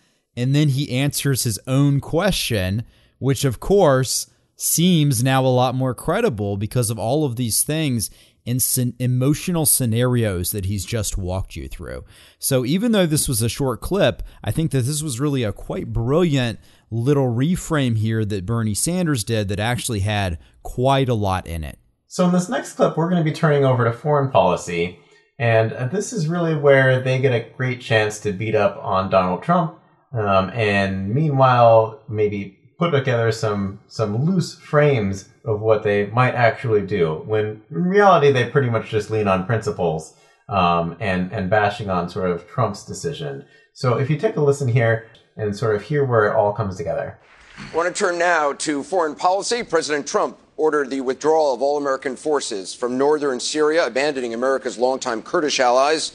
Speaker 2: and then he answers his own question, which of course seems now a lot more credible because of all of these things and emotional scenarios that he's just walked you through. So even though this was a short clip, I think that this was really a quite brilliant little reframe here that Bernie Sanders did that actually had quite a lot in it.
Speaker 1: So in this next clip, we're going to be turning over to foreign policy. And uh, this is really where they get a great chance to beat up on Donald Trump um, and meanwhile maybe put together some some loose frames of what they might actually do. When in reality they pretty much just lean on principles um, and and bashing on sort of Trump's decision. So if you take a listen here and sort of hear where it all comes together.
Speaker 11: I want to turn now to foreign policy. President Trump ordered the withdrawal of all American forces from northern Syria, abandoning America's longtime Kurdish allies.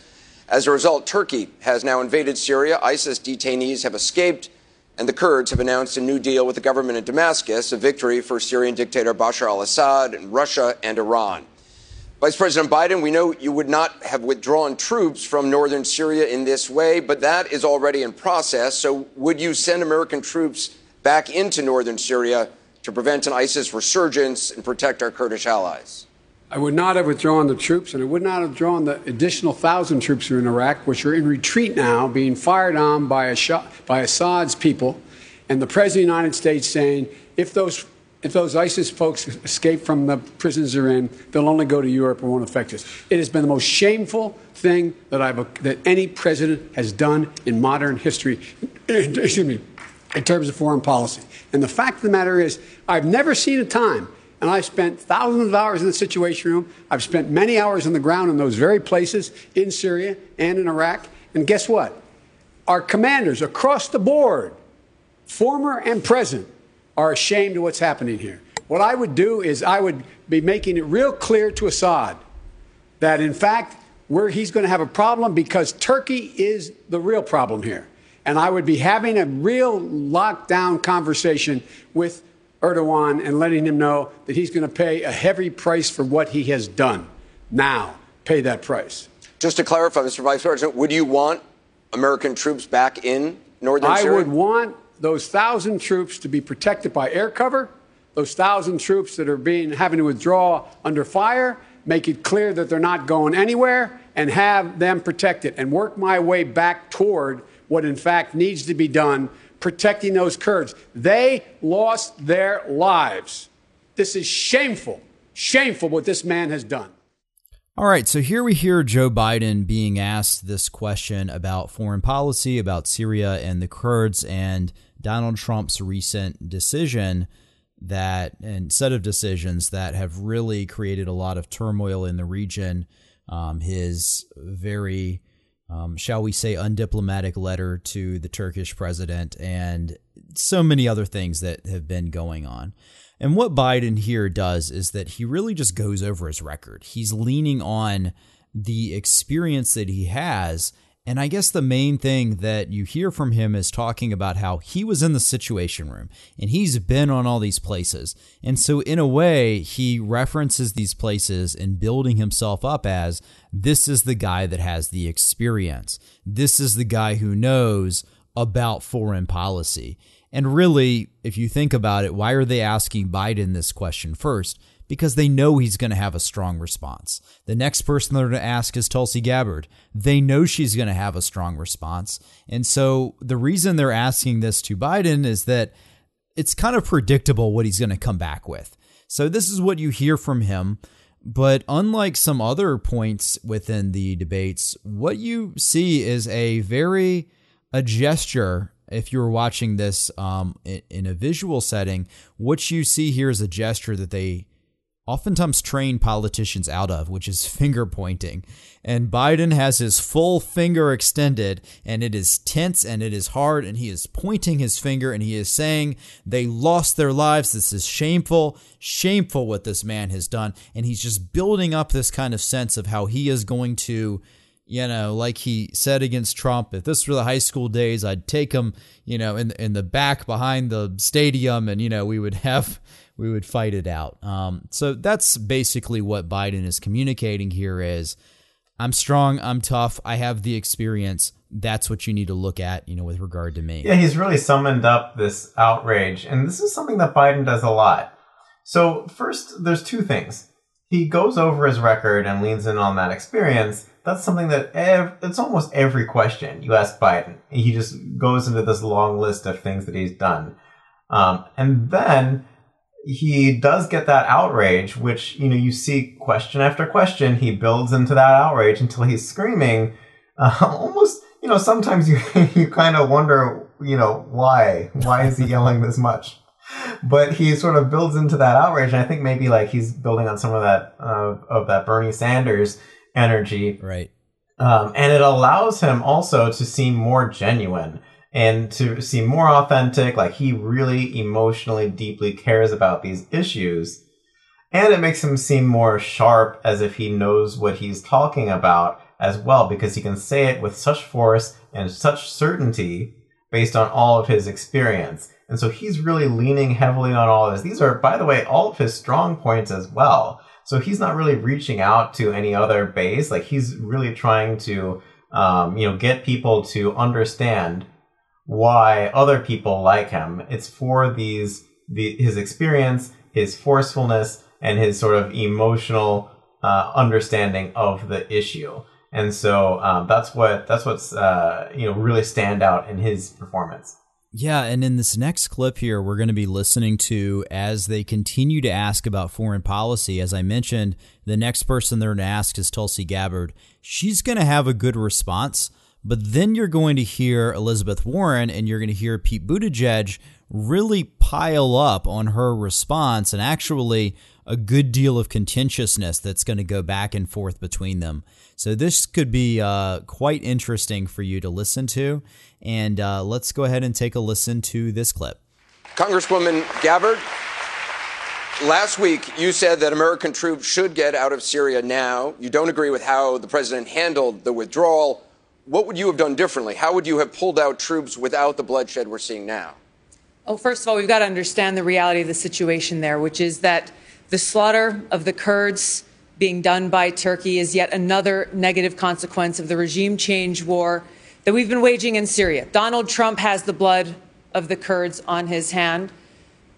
Speaker 11: As a result, Turkey has now invaded Syria. ISIS detainees have escaped, and the Kurds have announced a new deal with the government in Damascus, a victory for Syrian dictator Bashar al Assad and Russia and Iran. Vice President Biden, we know you would not have withdrawn troops from northern Syria in this way, but that is already in process. So, would you send American troops back into northern Syria to prevent an ISIS resurgence and protect our Kurdish allies?
Speaker 12: I would not have withdrawn the troops, and I would not have drawn the additional thousand troops who are in Iraq, which are in retreat now, being fired on by, by Assad's people, and the President of the United States saying, if those if those ISIS folks escape from the prisons they're in, they'll only go to Europe and won't affect us. It has been the most shameful thing that I've that any president has done in modern history. Excuse me, in terms of foreign policy. And the fact of the matter is, I've never seen a time and I've spent thousands of hours in the Situation Room. I've spent many hours on the ground in those very places in Syria and in Iraq. And guess what? Our commanders across the board, former and present, are ashamed of what's happening here. What I would do is I would be making it real clear to Assad that, in fact, where he's going to have a problem because Turkey is the real problem here. And I would be having a real lockdown conversation with Erdogan and letting him know that he's going to pay a heavy price for what he has done. Now, pay that price.
Speaker 11: Just to clarify, Mr. Vice President, would you want American troops back in northern
Speaker 12: I
Speaker 11: Syria?
Speaker 12: I would want those thousand troops to be protected by air cover, those thousand troops that are being having to withdraw under fire, make it clear that they're not going anywhere, and have them protected, and work my way back toward what in fact needs to be done protecting those Kurds. They lost their lives. This is shameful, shameful what this man has done.
Speaker 2: All right, so here we hear Joe Biden being asked this question about foreign policy, about Syria and the Kurds, and Donald Trump's recent decision that, and set of decisions that have really created a lot of turmoil in the region. Um, his very um, shall we say, undiplomatic letter to the Turkish president, and so many other things that have been going on. And what Biden here does is that he really just goes over his record. He's leaning on the experience that he has And I guess the main thing that you hear from him is talking about how he was in the situation room and he's been on all these places. And so, in a way, he references these places and building himself up as this is the guy that has the experience. This is the guy who knows about foreign policy. And really, if you think about it, why are they asking Biden this question first? Because they know he's going to have a strong response. The next person they're going to ask is Tulsi Gabbard. They know she's going to have a strong response. And so the reason they're asking this to Biden is that it's kind of predictable what he's going to come back with. So this is what you hear from him. But unlike some other points within the debates, what you see is a very a gesture if you were watching this um, in, a visual setting, what you see here is a gesture that they oftentimes train politicians out of, which is finger pointing. And Biden has his full finger extended, and it is tense and it is hard, and he is pointing his finger and he is saying, They lost their lives. This is shameful, shameful what this man has done. And he's just building up this kind of sense of how he is going to. You know, like he said against Trump, if this were the high school days, I'd take him, you know, in in the back behind the stadium, and you know, we would have we would fight it out. Um, so that's basically what Biden is communicating here is I'm strong, I'm tough, I have the experience. That's what you need to look at, you know, with regard to me.
Speaker 1: Yeah, he's really summoned up this outrage, and this is something that Biden does a lot. So first, there's two things. He goes over his record and leans in on that experience. That's something that ev- it's almost every question you ask Biden. He just goes into this long list of things that he's done. Um, and then he does get that outrage, which you know you see question after question. He builds into that outrage until he's screaming. Uh, almost, you know, sometimes you you kind of wonder, you know, why why is he yelling this much? But he sort of builds into that outrage, and I think maybe like he's building on some of that uh, of that Bernie Sanders energy,
Speaker 2: right?
Speaker 1: Um, and it allows him also to seem more genuine and to seem more authentic, like he really emotionally deeply cares about these issues. And it makes him seem more sharp as if he knows what he's talking about as well, because he can say it with such force and such certainty based on all of his experience. And so he's really leaning heavily on all of this. These are, by the way, all of his strong points as well. So he's not really reaching out to any other base. Like he's really trying to, um, you know, get people to understand why other people like him. It's for these the, his experience, his forcefulness, and his sort of emotional uh, understanding of the issue. And so um, that's what that's what's uh, you know really stand out in his performance.
Speaker 2: Yeah, and in this next clip here, we're going to be listening to as they continue to ask about foreign policy. As I mentioned, the next person they're going to ask is Tulsi Gabbard. She's going to have a good response but then you're going to hear Elizabeth Warren and you're going to hear Pete Buttigieg really pile up on her response and actually a good deal of contentiousness that's going to go back and forth between them. So this could be uh, quite interesting for you to listen to. And uh, let's go ahead and take a listen to this clip.
Speaker 11: Congresswoman Gabbard, last week you said that American troops should get out of Syria now. You don't agree with how the president handled the withdrawal what would you have done differently? How would you have pulled out troops without the bloodshed we're seeing now?
Speaker 13: Oh, first of all, we've got to understand the reality of the situation there, which is that the slaughter of the Kurds being done by Turkey is yet another negative consequence of the regime change war that we've been waging in Syria. Donald Trump has the blood of the Kurds on his hand,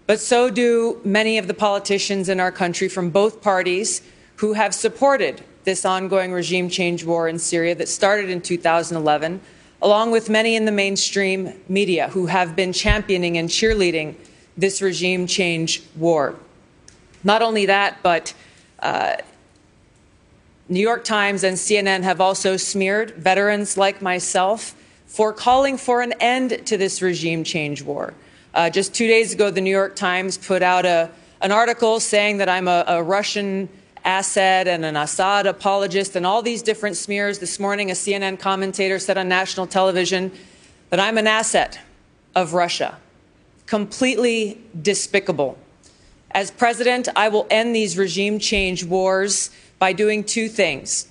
Speaker 13: but so do many of the politicians in our country from both parties who have supported this ongoing regime change war in Syria that started in 2011, along with many in the mainstream media who have been championing and cheerleading this regime change war. Not only that, but uh, New York Times and CNN have also smeared veterans like myself for calling for an end to this regime change war. Uh, just two days ago, the New York Times put out a, an article saying that I'm a, a Russian Assad and an Assad apologist and all these different smears. This morning, a CNN commentator said on national television that I'm an asset of Russia. Completely despicable. As president, I will end these regime change wars by doing two things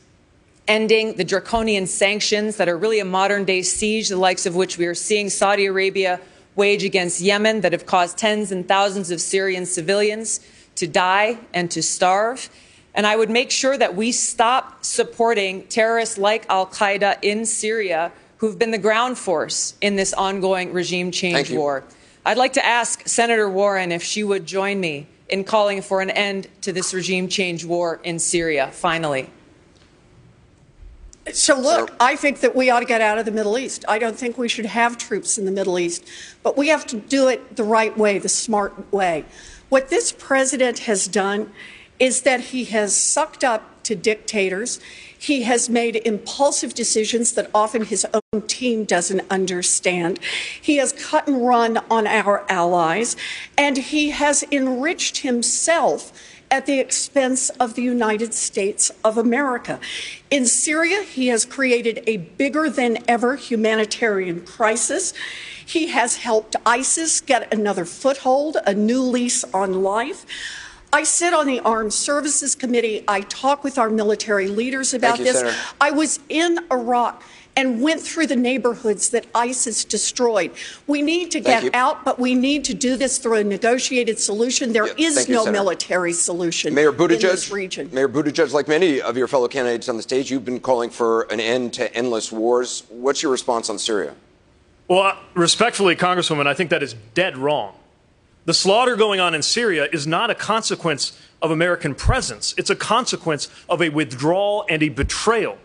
Speaker 13: ending the draconian sanctions that are really a modern day siege, the likes of which we are seeing Saudi Arabia wage against Yemen, that have caused tens and thousands of Syrian civilians to die and to starve. And I would make sure that we stop supporting terrorists like Al Qaeda in Syria, who've been the ground force in this ongoing regime change war. I'd like to ask Senator Warren if she would join me in calling for an end to this regime change war in Syria, finally.
Speaker 4: So, look, I think that we ought to get out of the Middle East. I don't think we should have troops in the Middle East, but we have to do it the right way, the smart way. What this president has done is that he has sucked up to dictators. He has made impulsive decisions that often his own team doesn't understand. He has cut and run on our allies, and he has enriched himself at the expense of the United States of America. In Syria, he has created a bigger than ever humanitarian crisis. He has helped ISIS get another foothold, a new lease on life. I sit on the Armed Services Committee. I talk with our military leaders about
Speaker 11: you,
Speaker 4: this.
Speaker 11: Senator.
Speaker 4: I was in Iraq and went through the neighborhoods that ISIS destroyed. We need to
Speaker 11: Thank
Speaker 4: get
Speaker 11: you.
Speaker 4: out, but we need to do this through a negotiated solution. There is
Speaker 11: thank you,
Speaker 4: no
Speaker 11: Senator.
Speaker 4: military solution
Speaker 11: Mayor
Speaker 4: in this region.
Speaker 11: Mayor Buttigieg, like many of your fellow candidates on the stage, you've been calling for an end to endless wars. What's your response on Syria?
Speaker 5: Well, uh, respectfully, Congresswoman, I think that is dead wrong. The slaughter going on in Syria is not a consequence of American presence. It's a consequence of a withdrawal and a betrayal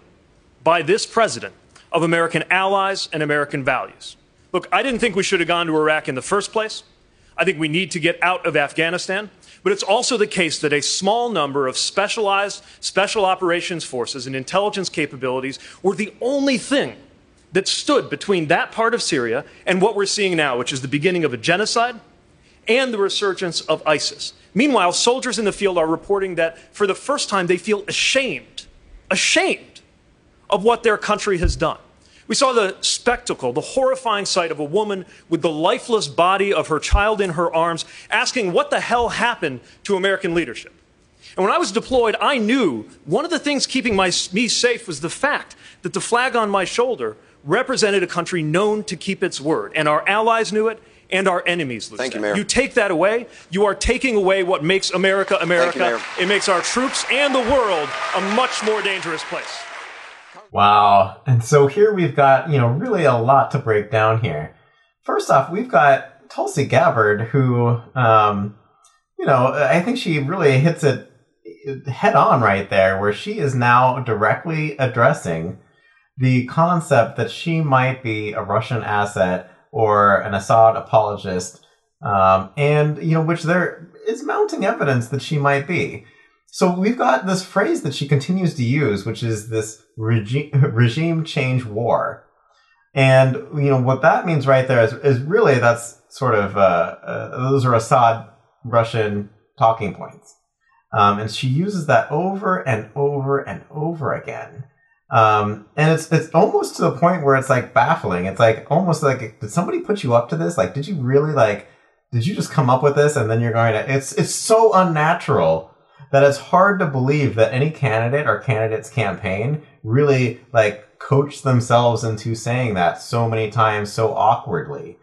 Speaker 5: by this president of American allies and American values. Look, I didn't think we should have gone to Iraq in the first place. I think we need to get out of Afghanistan. But it's also the case that a small number of specialized special operations forces and intelligence capabilities were the only thing that stood between that part of Syria and what we're seeing now, which is the beginning of a genocide and the resurgence of ISIS. Meanwhile, soldiers in the field are reporting that for the first time they feel ashamed, ashamed of what their country has done. We saw the spectacle, the horrifying sight of a woman with the lifeless body of her child in her arms asking what the hell happened to American leadership. And when I was deployed, I knew one of the things keeping my, me safe was the fact that the flag on my shoulder represented a country known to keep its word. And our allies knew it, and our enemies knew
Speaker 11: Thank
Speaker 5: it.
Speaker 11: you, Mayor.
Speaker 5: You take that away, you are taking away what makes America America.
Speaker 11: Mayor.
Speaker 5: it makes our troops and the world a much more dangerous place.
Speaker 1: Wow. And so here we've got, you know, really a lot to break down here. First off, we've got Tulsi Gabbard, who, um, you know, I think she really hits it head on right there, where she is now directly addressing the concept that she might be a Russian asset or an Assad apologist, um, and, you know, which there is mounting evidence that she might be. So we've got this phrase that she continues to use, which is this regime regime change war, and you know what that means right there is, is really that's sort of uh, uh, those are Assad Russian talking points, um, and she uses that over and over and over again. Um, and it's it's almost to the point where it's like baffling. It's like almost like did somebody put you up to this? Like, did you really like? Did you just come up with this and then you're going to? It's it's so unnatural that it's hard to believe that any candidate or candidate's campaign really like coached themselves into saying that so many times so awkwardly.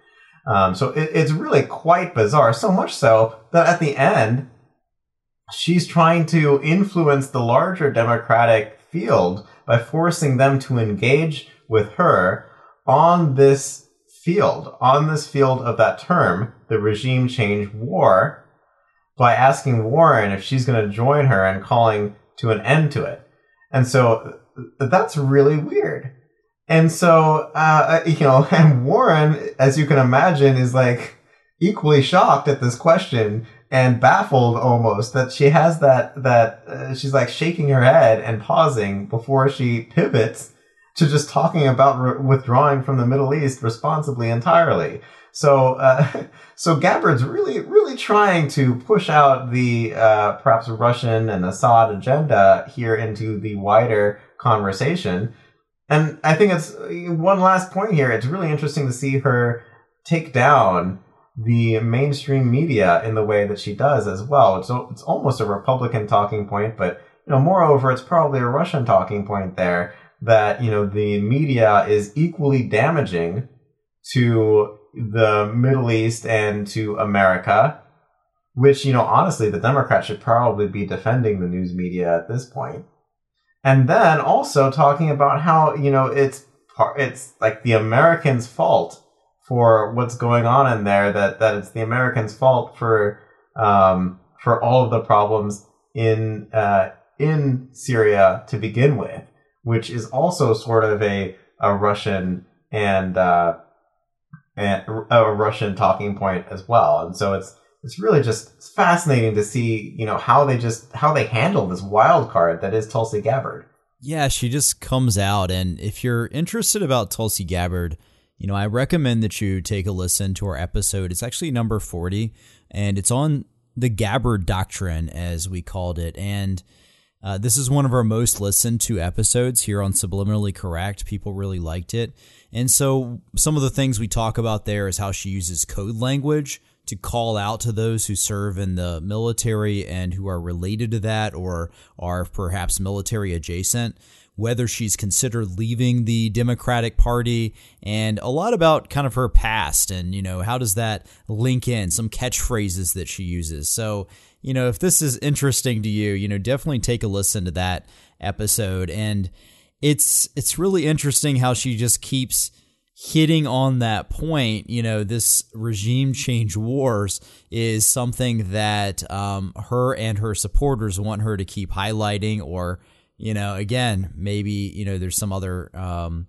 Speaker 1: Um, so it, it's really quite bizarre. So much so that at the end, she's trying to influence the larger Democratic field by forcing them to engage with her on this field, on this field of that term, the regime change war, by asking Warren if she's going to join her and calling to an end to it. And so that's really weird. And so, uh, you know, and Warren, as you can imagine, is like equally shocked at this question and baffled almost that she has that, that uh, she's like shaking her head and pausing before she pivots to just talking about re- withdrawing from the Middle East responsibly entirely. So, uh, so Gabbard's really, really trying to push out the uh, perhaps Russian and Assad agenda here into the wider conversation. And I think it's one last point here. It's really interesting to see her take down the mainstream media in the way that she does as well. It's it's almost a Republican talking point, but you know, moreover, it's probably a Russian talking point there that you know the media is equally damaging to the Middle East and to America, which you know honestly the Democrats should probably be defending the news media at this point. And then also talking about how you know it's it's like the Americans' fault for what's going on in there. That that it's the Americans' fault for um, for all of the problems in uh, in Syria to begin with, which is also sort of a a Russian and uh, and a Russian talking point as well. And so it's it's really just fascinating to see you know how they just how they handle this wild card that is Tulsi Gabbard.
Speaker 2: Yeah, she just comes out, and if you're interested about Tulsi Gabbard, you know I recommend that you take a listen to our episode. It's actually number forty, and it's on the Gabbard Doctrine, as we called it. And uh, this is one of our most listened to episodes here on Subliminally Correct. People really liked it. And so some of the things we talk about there is how she uses code language to call out to those who serve in the military and who are related to that or are perhaps military adjacent whether she's considered leaving the Democratic Party, and a lot about kind of her past and, you know, how does that link in, some catchphrases that she uses. So, you know, if this is interesting to you, you know, definitely take a listen to that episode. And it's it's really interesting how she just keeps hitting on that point, you know, this regime change wars is something that um, her and her supporters want her to keep highlighting or you know, again, maybe, you know, there's some other um,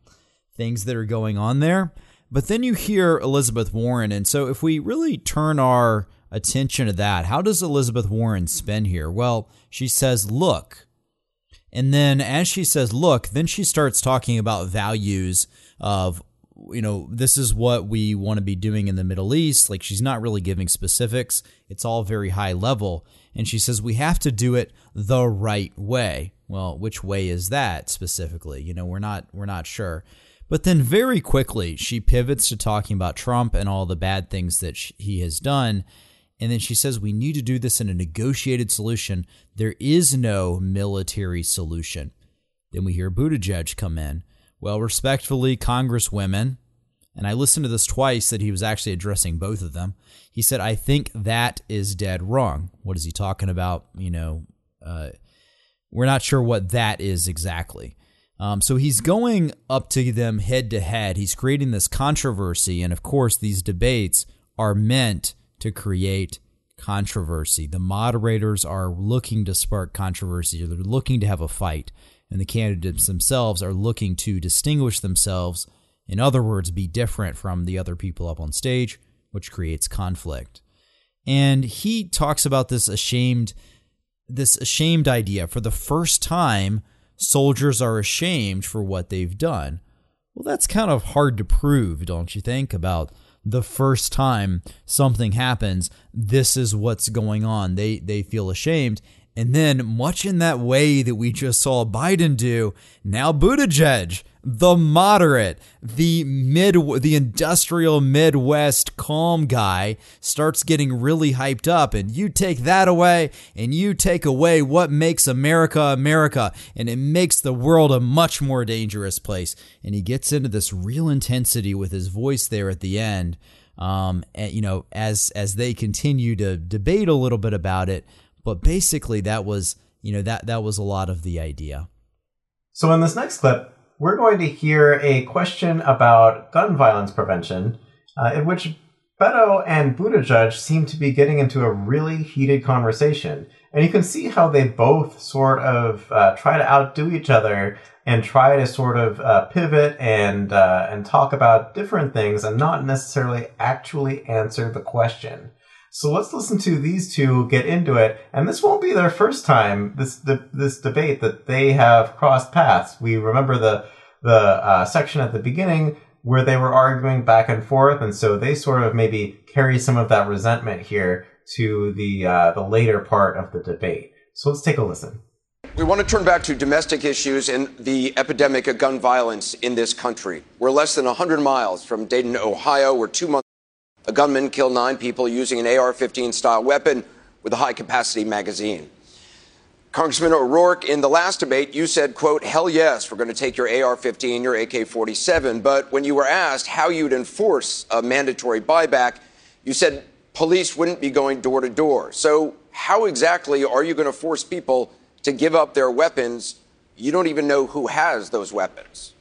Speaker 2: things that are going on there. But then you hear Elizabeth Warren. And so if we really turn our attention to that, how does Elizabeth Warren spin here? Well, she says, look. And then as she says, look, then she starts talking about values of, you know, this is what we want to be doing in the Middle East. Like she's not really giving specifics, it's all very high level. And she says, we have to do it the right way. Well, which way is that specifically? You know, we're not we're not sure. But then very quickly she pivots to talking about Trump and all the bad things that he has done. And then she says we need to do this in a negotiated solution. There is no military solution. Then we hear Buttigieg come in. Well, respectfully, Congresswomen, and I listened to this twice that he was actually addressing both of them. He said, I think that is dead wrong. What is he talking about? You know, uh, we're not sure what that is exactly. Um, so he's going up to them head to head. He's creating this controversy. And of course, these debates are meant to create controversy. The moderators are looking to spark controversy, they're looking to have a fight. And the candidates themselves are looking to distinguish themselves. In other words, be different from the other people up on stage, which creates conflict. And he talks about this ashamed this ashamed idea. For the first time, soldiers are ashamed for what they've done. Well, that's kind of hard to prove, don't you think? About the first time something happens, this is what's going on. They they feel ashamed. And then, much in that way that we just saw Biden do, now Buttigieg the moderate, the mid, the industrial Midwest calm guy starts getting really hyped up, and you take that away, and you take away what makes America America, and it makes the world a much more dangerous place. And he gets into this real intensity with his voice there at the end. Um, and you know, as as they continue to debate a little bit about it, but basically that was you know that that was a lot of the idea.
Speaker 1: So in this next clip, we're going to hear a question about gun violence prevention, uh, in which Beto and Buttigieg seem to be getting into a really heated conversation. And you can see how they both sort of uh, try to outdo each other and try to sort of uh, pivot and uh, and talk about different things and not necessarily actually answer the question. So let's listen to these two get into it. And this won't be their first time this this debate that they have crossed paths. We remember the the uh, section at the beginning where they were arguing back and forth, and so they sort of maybe carry some of that resentment here to the uh, the later part of the debate. So let's take a listen.
Speaker 11: We want to turn back to domestic issues and the epidemic of gun violence in this country. We're less than 100 miles from Dayton, Ohio, where two months a gunman killed nine people using an AR 15 style weapon with a high capacity magazine. Congressman O'Rourke, in the last debate, you said, quote, hell yes, we're going to take your AR-15, your AK-47. But when you were asked how you'd enforce a mandatory buyback, you said police wouldn't be going door to door. So how exactly are you going to force people to give up their weapons? You don't even know who has those weapons.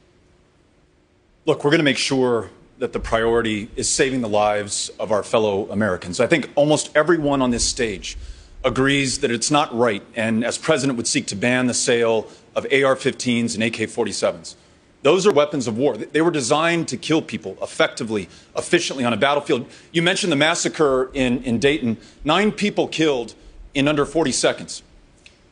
Speaker 14: Look, we're going to make sure that the priority is saving the lives of our fellow Americans. I think almost everyone on this stage agrees that it's not right, and as president would seek to ban the sale of AR-15s and AK-47s. Those are weapons of war. They were designed to kill people effectively, efficiently on a battlefield. You mentioned the massacre in, in Dayton. Nine people killed in under 40 seconds.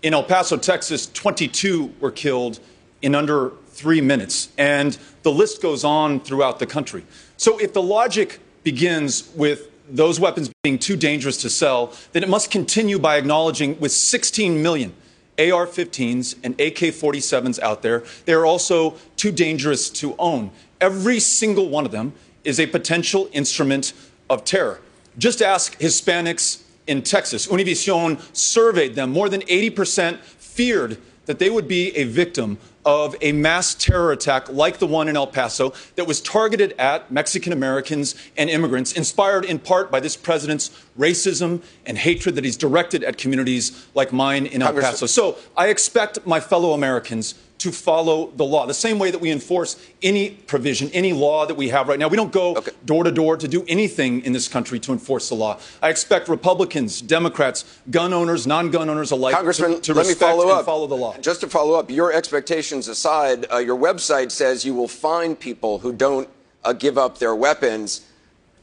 Speaker 14: In El Paso, Texas, 22 were killed in under three minutes. And the list goes on throughout the country. So if the logic begins with those weapons being too dangerous to sell, then it must continue by acknowledging with 16 million AR 15s and AK 47s out there, they are also too dangerous to own. Every single one of them is a potential instrument of terror. Just ask Hispanics in Texas. Univision surveyed them. More than 80% feared that they would be a victim of a mass terror attack like the one in El Paso that was targeted at Mexican Americans and immigrants, inspired in part by this president's racism and hatred that he's directed at communities like mine in El Paso. So I expect my fellow Americans to follow the law. The same way that we enforce any provision, any law that we have right now. We don't go okay. door to door to do anything in this country to enforce the law. I expect Republicans, Democrats, gun owners, non gun owners alike
Speaker 11: Congressman,
Speaker 14: to, to
Speaker 11: let
Speaker 14: respect
Speaker 11: me follow
Speaker 14: and
Speaker 11: up.
Speaker 14: follow the law.
Speaker 11: Just to follow up, your expectations aside, uh, your website says you will find people who don't uh, give up their weapons.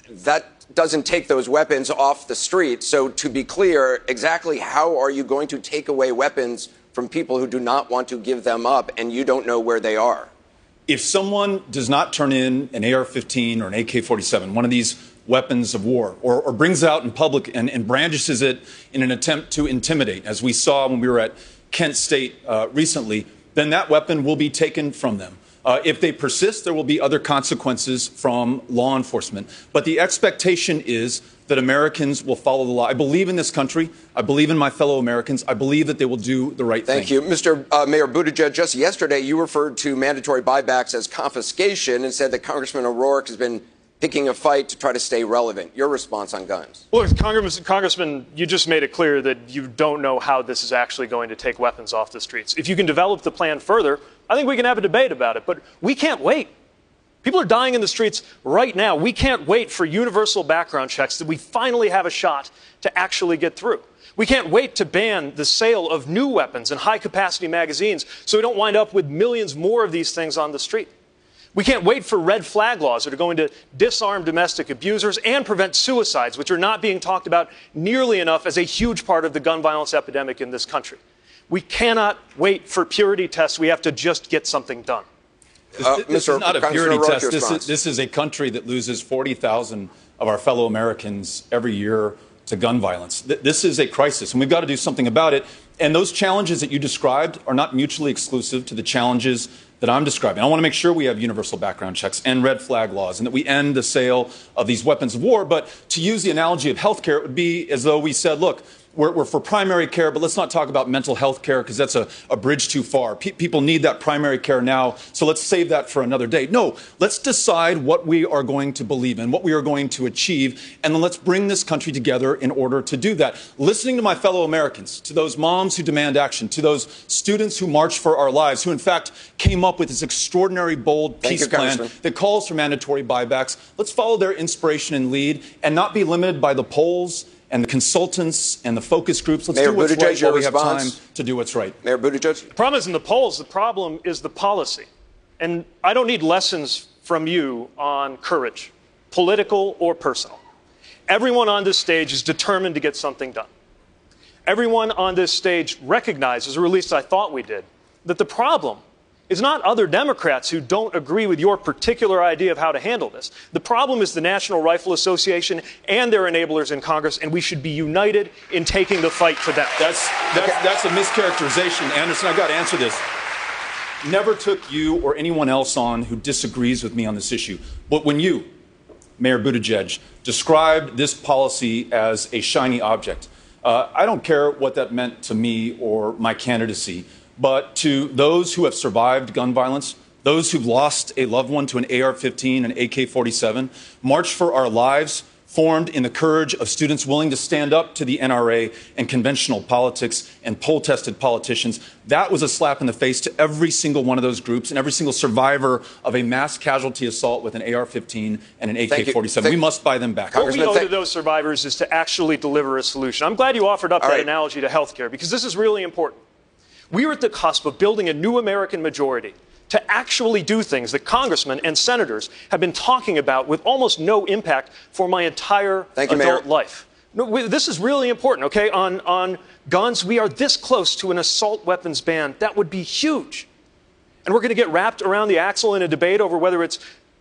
Speaker 11: That doesn't take those weapons off the street. So, to be clear, exactly how are you going to take away weapons from people who do not want to give them up and you don't know where they are.
Speaker 14: If someone does not turn in an AR 15 or an AK 47, one of these weapons of war, or, or brings it out in public and, and, brandishes it in an attempt to intimidate, as we saw when we were at Kent State uh, recently, then that weapon will be taken from them. Uh, if they persist, there will be other consequences from law enforcement. But the expectation is that Americans will follow the law. I believe in this country. I believe in my fellow Americans. I believe that they will do the right
Speaker 11: Thank
Speaker 14: thing.
Speaker 11: Thank you. Mr. Uh, Mayor Buttigieg, just yesterday you referred to mandatory buybacks as confiscation and said that Congressman O'Rourke has been picking a fight to try to stay relevant. Your response on guns?
Speaker 5: Well, Congressman, Congressman, you just made it clear that you don't know how this is actually going to take weapons off the streets. If you can develop the plan further, I think we can have a debate about it. But we can't wait. People are dying in the streets right now. We can't wait for universal background checks that we finally have a shot to actually get through. We can't wait to ban the sale of new weapons and high capacity magazines so we don't wind up with millions more of these things on the street. We can't wait for red flag laws that are going to disarm domestic abusers and prevent suicides, which are not being talked about nearly enough as a huge part of the gun violence epidemic in this country. We cannot wait for purity tests. We have to just get something done.
Speaker 14: This, uh, this is not a purity test. This is, this is, a country that loses 40,000 of our fellow Americans every year to gun violence. This is a crisis, and we've got to do something about it. And those challenges that you described are not mutually exclusive to the challenges that I'm describing. I want to make sure we have universal background checks and red flag laws and that we end the sale of these weapons of war. But to use the analogy of healthcare, it would be as though we said, look, we're, we're, for primary care, but let's not talk about mental health care because that's a, a, bridge too far. Pe- people need that primary care now, so let's save that for another day. No, let's decide what we are going to believe in, what we are going to achieve, and then let's bring this country together in order to do that. Listening to my fellow Americans, to those moms who demand action, to those students who march for our lives, who in fact came up with this extraordinary, bold
Speaker 11: Thank
Speaker 14: peace
Speaker 11: you,
Speaker 14: plan that calls for mandatory buybacks. Let's follow their inspiration and lead and not be limited by the polls and the consultants and the focus groups. Let's
Speaker 11: Mayor
Speaker 14: do what's
Speaker 11: Buttigieg,
Speaker 14: right while we
Speaker 11: response.
Speaker 14: have time to do what's right.
Speaker 11: Mayor Buttigieg?
Speaker 5: The problem isn't the polls. The problem is the policy. And I don't need lessons from you on courage, political or personal. Everyone on this stage is determined to get something done. Everyone on this stage recognizes, or at least I thought we did, that the problem is not other Democrats who don't agree with your particular idea of how to handle this. The problem is the National Rifle Association and their enablers in Congress, and we should be united in taking the fight to them.
Speaker 14: That's, that's, that's a mischaracterization. Anderson, I've got to answer this. Never took you or anyone else on who disagrees with me on this issue. But when you, Mayor Buttigieg, described this policy as a shiny object, Uh, I don't care what that meant to me or my candidacy, but to those who have survived gun violence, those who've lost a loved one to an AR 15 and AK 47, March for Our Lives formed in the courage of students willing to stand up to the NRA and conventional politics and poll tested politicians. That was a slap in the face to every single one of those groups and every single survivor of a mass casualty assault with an AR 15 and an AK 47. We must buy them back.
Speaker 5: What we owe to those survivors is to actually deliver a solution. I'm glad you offered up
Speaker 11: All
Speaker 5: that
Speaker 11: right.
Speaker 5: analogy to healthcare because this is really important. We are at the cusp of building a new American majority to actually do things that congressmen and senators have been talking about with almost no impact for my entire
Speaker 11: Thank you,
Speaker 5: adult
Speaker 11: Mayor.
Speaker 5: life. No, we- this is really important, okay? On, on guns, we are this close to an assault weapons ban. That would be huge. And we're going to get wrapped around the axle in a debate over whether it's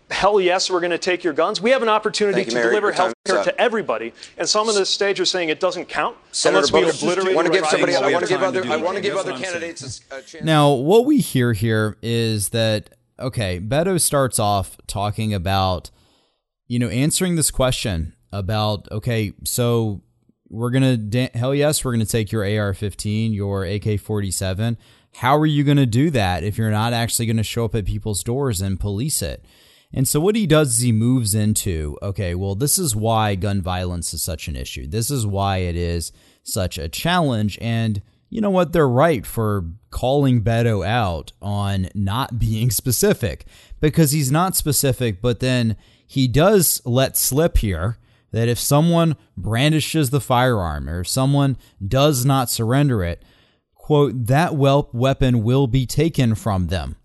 Speaker 5: hell yes, we're going to take your guns. We have an opportunity
Speaker 11: Thank you,
Speaker 5: to
Speaker 11: Mayor.
Speaker 5: deliver
Speaker 11: Your
Speaker 5: health care to everybody. And some on the stage are saying it doesn't count
Speaker 11: Senator
Speaker 5: unless we
Speaker 11: Bowles,
Speaker 5: obliterate
Speaker 11: I want to give somebody. I want to give
Speaker 14: time to
Speaker 11: other. I want to give other candidates a, a chance.
Speaker 2: Now, what we hear here is that okay, Beto starts off talking about you know answering this question about okay, so we're gonna da- hell yes, we're gonna take your AR-15, your AK-47. How are you gonna do that if you're not actually gonna show up at people's doors and police it? And so what he does is he moves into, okay, well, this is why gun violence is such an issue. This is why it is such a challenge. And you know what? They're right for calling Beto out on not being specific because he's not specific, but then he does let slip here that if someone brandishes the firearm or if someone does not surrender it, quote, that weapon will be taken from them.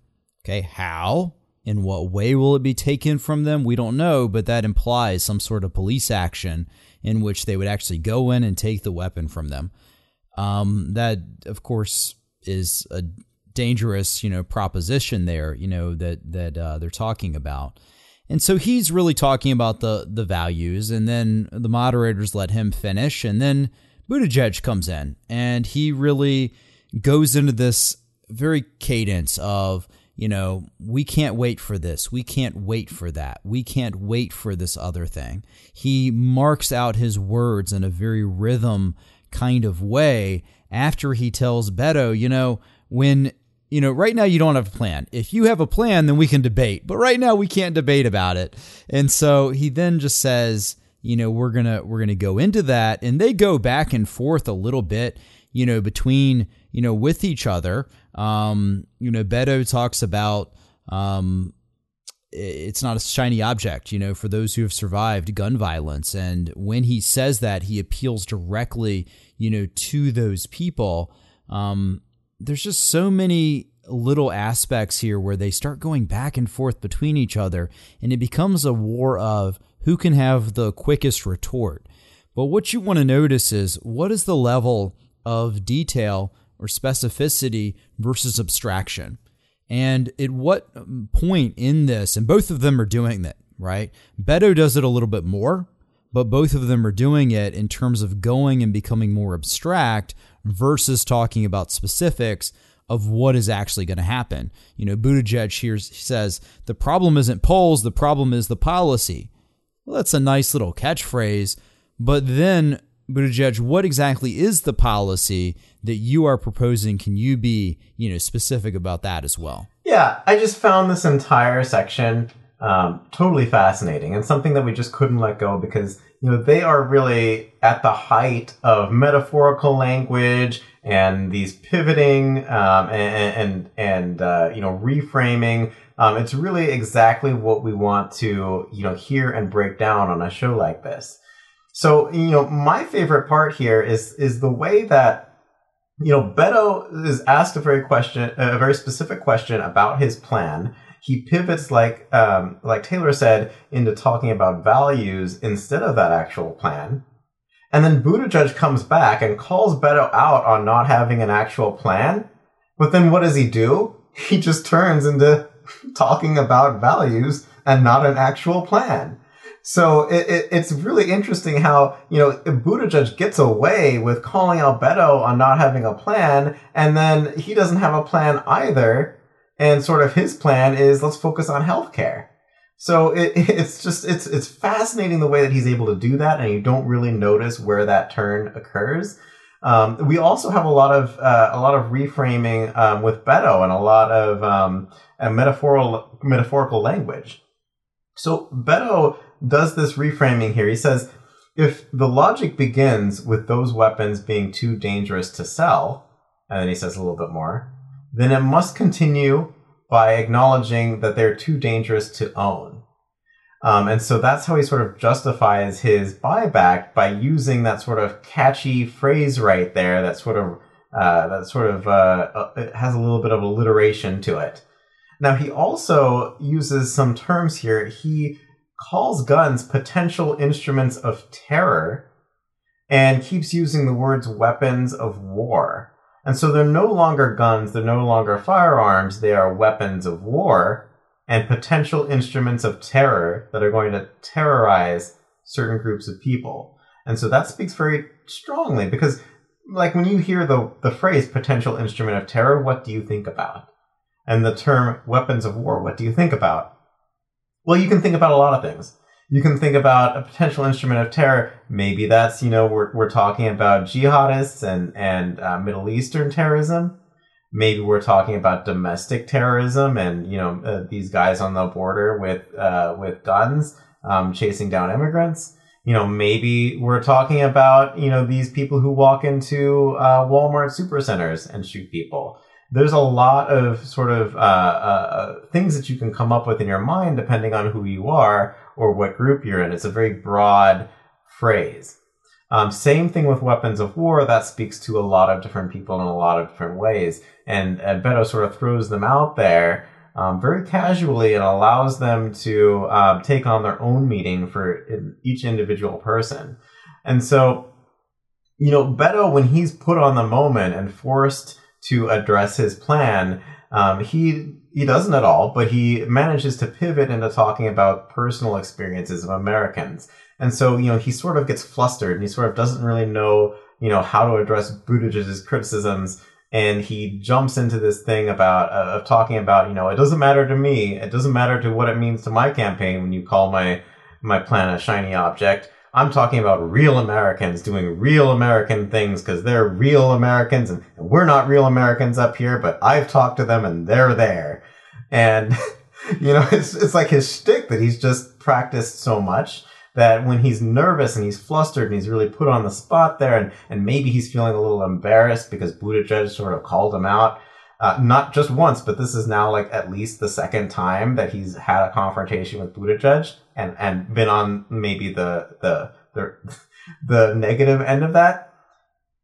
Speaker 2: Okay, how? In what way will it be taken from them? We don't know, but that implies some sort of police action in which they would actually go in and take the weapon from them. Um, that, of course, is a dangerous, you know, proposition there, you know, that that uh, they're talking about. And so he's really talking about the the values, and then the moderators let him finish, and then Buttigieg comes in, and he really goes into this very cadence of you know, we can't wait for this. We can't wait for that. We can't wait for this other thing. He marks out his words in a very rhythm kind of way after he tells Beto, you know, when, you know, right now you don't have a plan. If you have a plan, then we can debate. But right now we can't debate about it. And so he then just says, you know, we're going to we're going to go into that and they go back and forth a little bit, you know, between, you know, with each other. Um, you know, Beto talks about um, it's not a shiny object, you know, for those who have survived gun violence. And when he says that, he appeals directly, you know, to those people. Um, there's just so many little aspects here where they start going back and forth between each other, and it becomes a war of who can have the quickest retort. But what you want to notice is what is the level of detail or specificity versus abstraction. And at what point in this, and both of them are doing that, right? Beto does it a little bit more, but both of them are doing it in terms of going and becoming more abstract versus talking about specifics of what is actually going to happen. You know, Buttigieg here says the problem isn't polls, the problem is the policy. Well, that's a nice little catchphrase, but then Buttigieg, what exactly is the policy that you are proposing? Can you be, you know, specific about that as well?
Speaker 1: Yeah, I just found this entire section um, totally fascinating and something that we just couldn't let go because you know they are really at the height of metaphorical language and these pivoting um, and and, and uh, you know reframing. Um, it's really exactly what we want to you know hear and break down on a show like this. So you know my favorite part here is is the way that you know, Beto is asked a very question, a very specific question about his plan. He pivots, like um, like Taylor said, into talking about values instead of that actual plan. And then Buttigieg comes back and calls Beto out on not having an actual plan. But then what does he do? He just turns into talking about values and not an actual plan. So it, it, it's really interesting how you know Buttigieg gets away with calling out Beto on not having a plan, and then he doesn't have a plan either. And sort of his plan is let's focus on healthcare. So it, it's just it's it's fascinating the way that he's able to do that, and you don't really notice where that turn occurs. Um, we also have a lot of uh, a lot of reframing um, with Beto and a lot of um, metaphorical metaphorical language. So Beto does this reframing here. He says, if the logic begins with those weapons being too dangerous to sell, and then he says a little bit more, then it must continue by acknowledging that they're too dangerous to own. Um, and so that's how he sort of justifies his buyback by using that sort of catchy phrase right there that sort of uh, that sort of uh, uh, has a little bit of alliteration to it. Now he also uses some terms here. He calls guns potential instruments of terror and keeps using the words weapons of war. And so they're no longer guns, they're no longer firearms, they are weapons of war and potential instruments of terror that are going to terrorize certain groups of people. And so that speaks very strongly because like when you hear the the phrase potential instrument of terror, what do you think about? And the term weapons of war, what do you think about? Well, you can think about a lot of things. You can think about a potential instrument of terror. Maybe that's, you know, we're, we're talking about jihadists and, and uh, Middle Eastern terrorism. Maybe we're talking about domestic terrorism and, you know, uh, these guys on the border with, uh, with guns, um, chasing down immigrants. You know, maybe we're talking about, you know, these people who walk into uh, Walmart supercenters and shoot people there's a lot of sort of uh, uh, things that you can come up with in your mind depending on who you are or what group you're in. It's a very broad phrase. Um, same thing with weapons of war. That speaks to a lot of different people in a lot of different ways. And, and Beto sort of throws them out there um, very casually and allows them to um, take on their own meaning for each individual person. And so, you know, Beto, when he's put on the moment and forced to address his plan. Um, he he doesn't at all, but he manages to pivot into talking about personal experiences of Americans. And so, you know, he sort of gets flustered and he sort of doesn't really know, you know, how to address Buttigieg's criticisms. And he jumps into this thing about, uh, of talking about, you know, it doesn't matter to me. It doesn't matter to what it means to my campaign when you call my, my plan a shiny object. I'm talking about real Americans doing real American things because they're real Americans and, and, we're not real Americans up here, but I've talked to them and they're there. And, you know, it's, it's like his shtick that he's just practiced so much that when he's nervous and he's flustered and he's really put on the spot there and, and maybe he's feeling a little embarrassed because Buttigieg sort of called him out, uh, not just once, but this is now like at least the second time that he's had a confrontation with Buttigieg and, and been on maybe the, the, the, the negative end of that.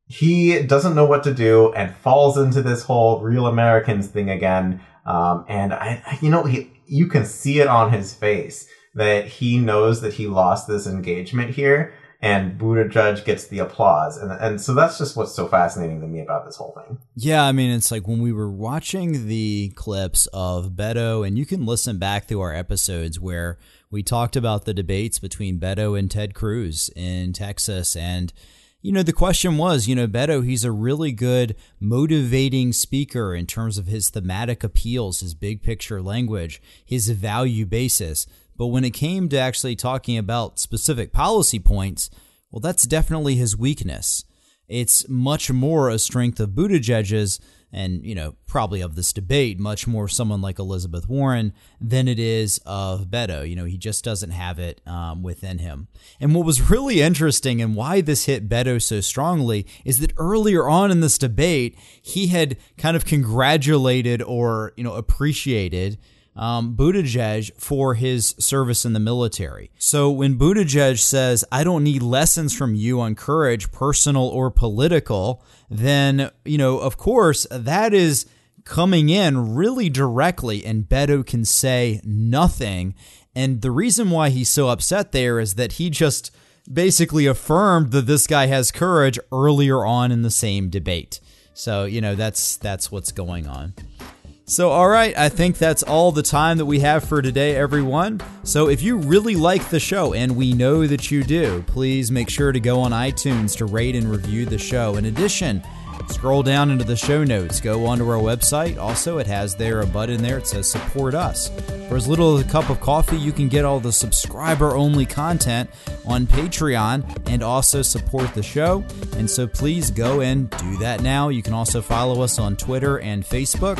Speaker 1: He doesn't know what to do and falls into this whole real Americans thing again. Um, and I, you know, he, you can see it on his face that he knows that he lost this engagement here and Buttigieg gets the applause. And, and so that's just what's so fascinating to me about this whole thing.
Speaker 2: Yeah, I mean, it's like when we were watching the clips of Beto, and you can listen back through our episodes where we talked about the debates between Beto and Ted Cruz in Texas. And, you know, the question was, you know, Beto, he's a really good motivating speaker in terms of his thematic appeals, his big picture language, his value basis. But when it came to actually talking about specific policy points, well, that's definitely his weakness. It's much more a strength of Buttigieg's and, you know, probably of this debate, much more someone like Elizabeth Warren than it is of Beto. You know, he just doesn't have it um, within him. And what was really interesting and why this hit Beto so strongly is that earlier on in this debate, he had kind of congratulated or, you know, appreciated um, Buttigieg for his service in the military. So when Buttigieg says, I don't need lessons from you on courage, personal or political, then, you know, of course, that is coming in really directly, and Beto can say nothing. And the reason why he's so upset there is that he just basically affirmed that this guy has courage earlier on in the same debate. So, you know, that's that's what's going on. So, all right, I think that's all the time that we have for today, everyone. So, if you really like the show, and we know that you do, please make sure to go on iTunes to rate and review the show. In addition, Scroll down into the show notes, go onto our website. Also, it has there a button there. It says support us. For as little as a cup of coffee, you can get all the subscriber only content on Patreon and also support the show. And so please go and do that now. You can also follow us on Twitter and Facebook.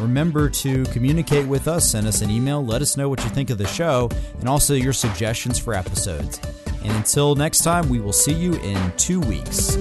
Speaker 2: Remember to communicate with us, send us an email, let us know what you think of the show, and also your suggestions for episodes. And until next time, we will see you in two weeks.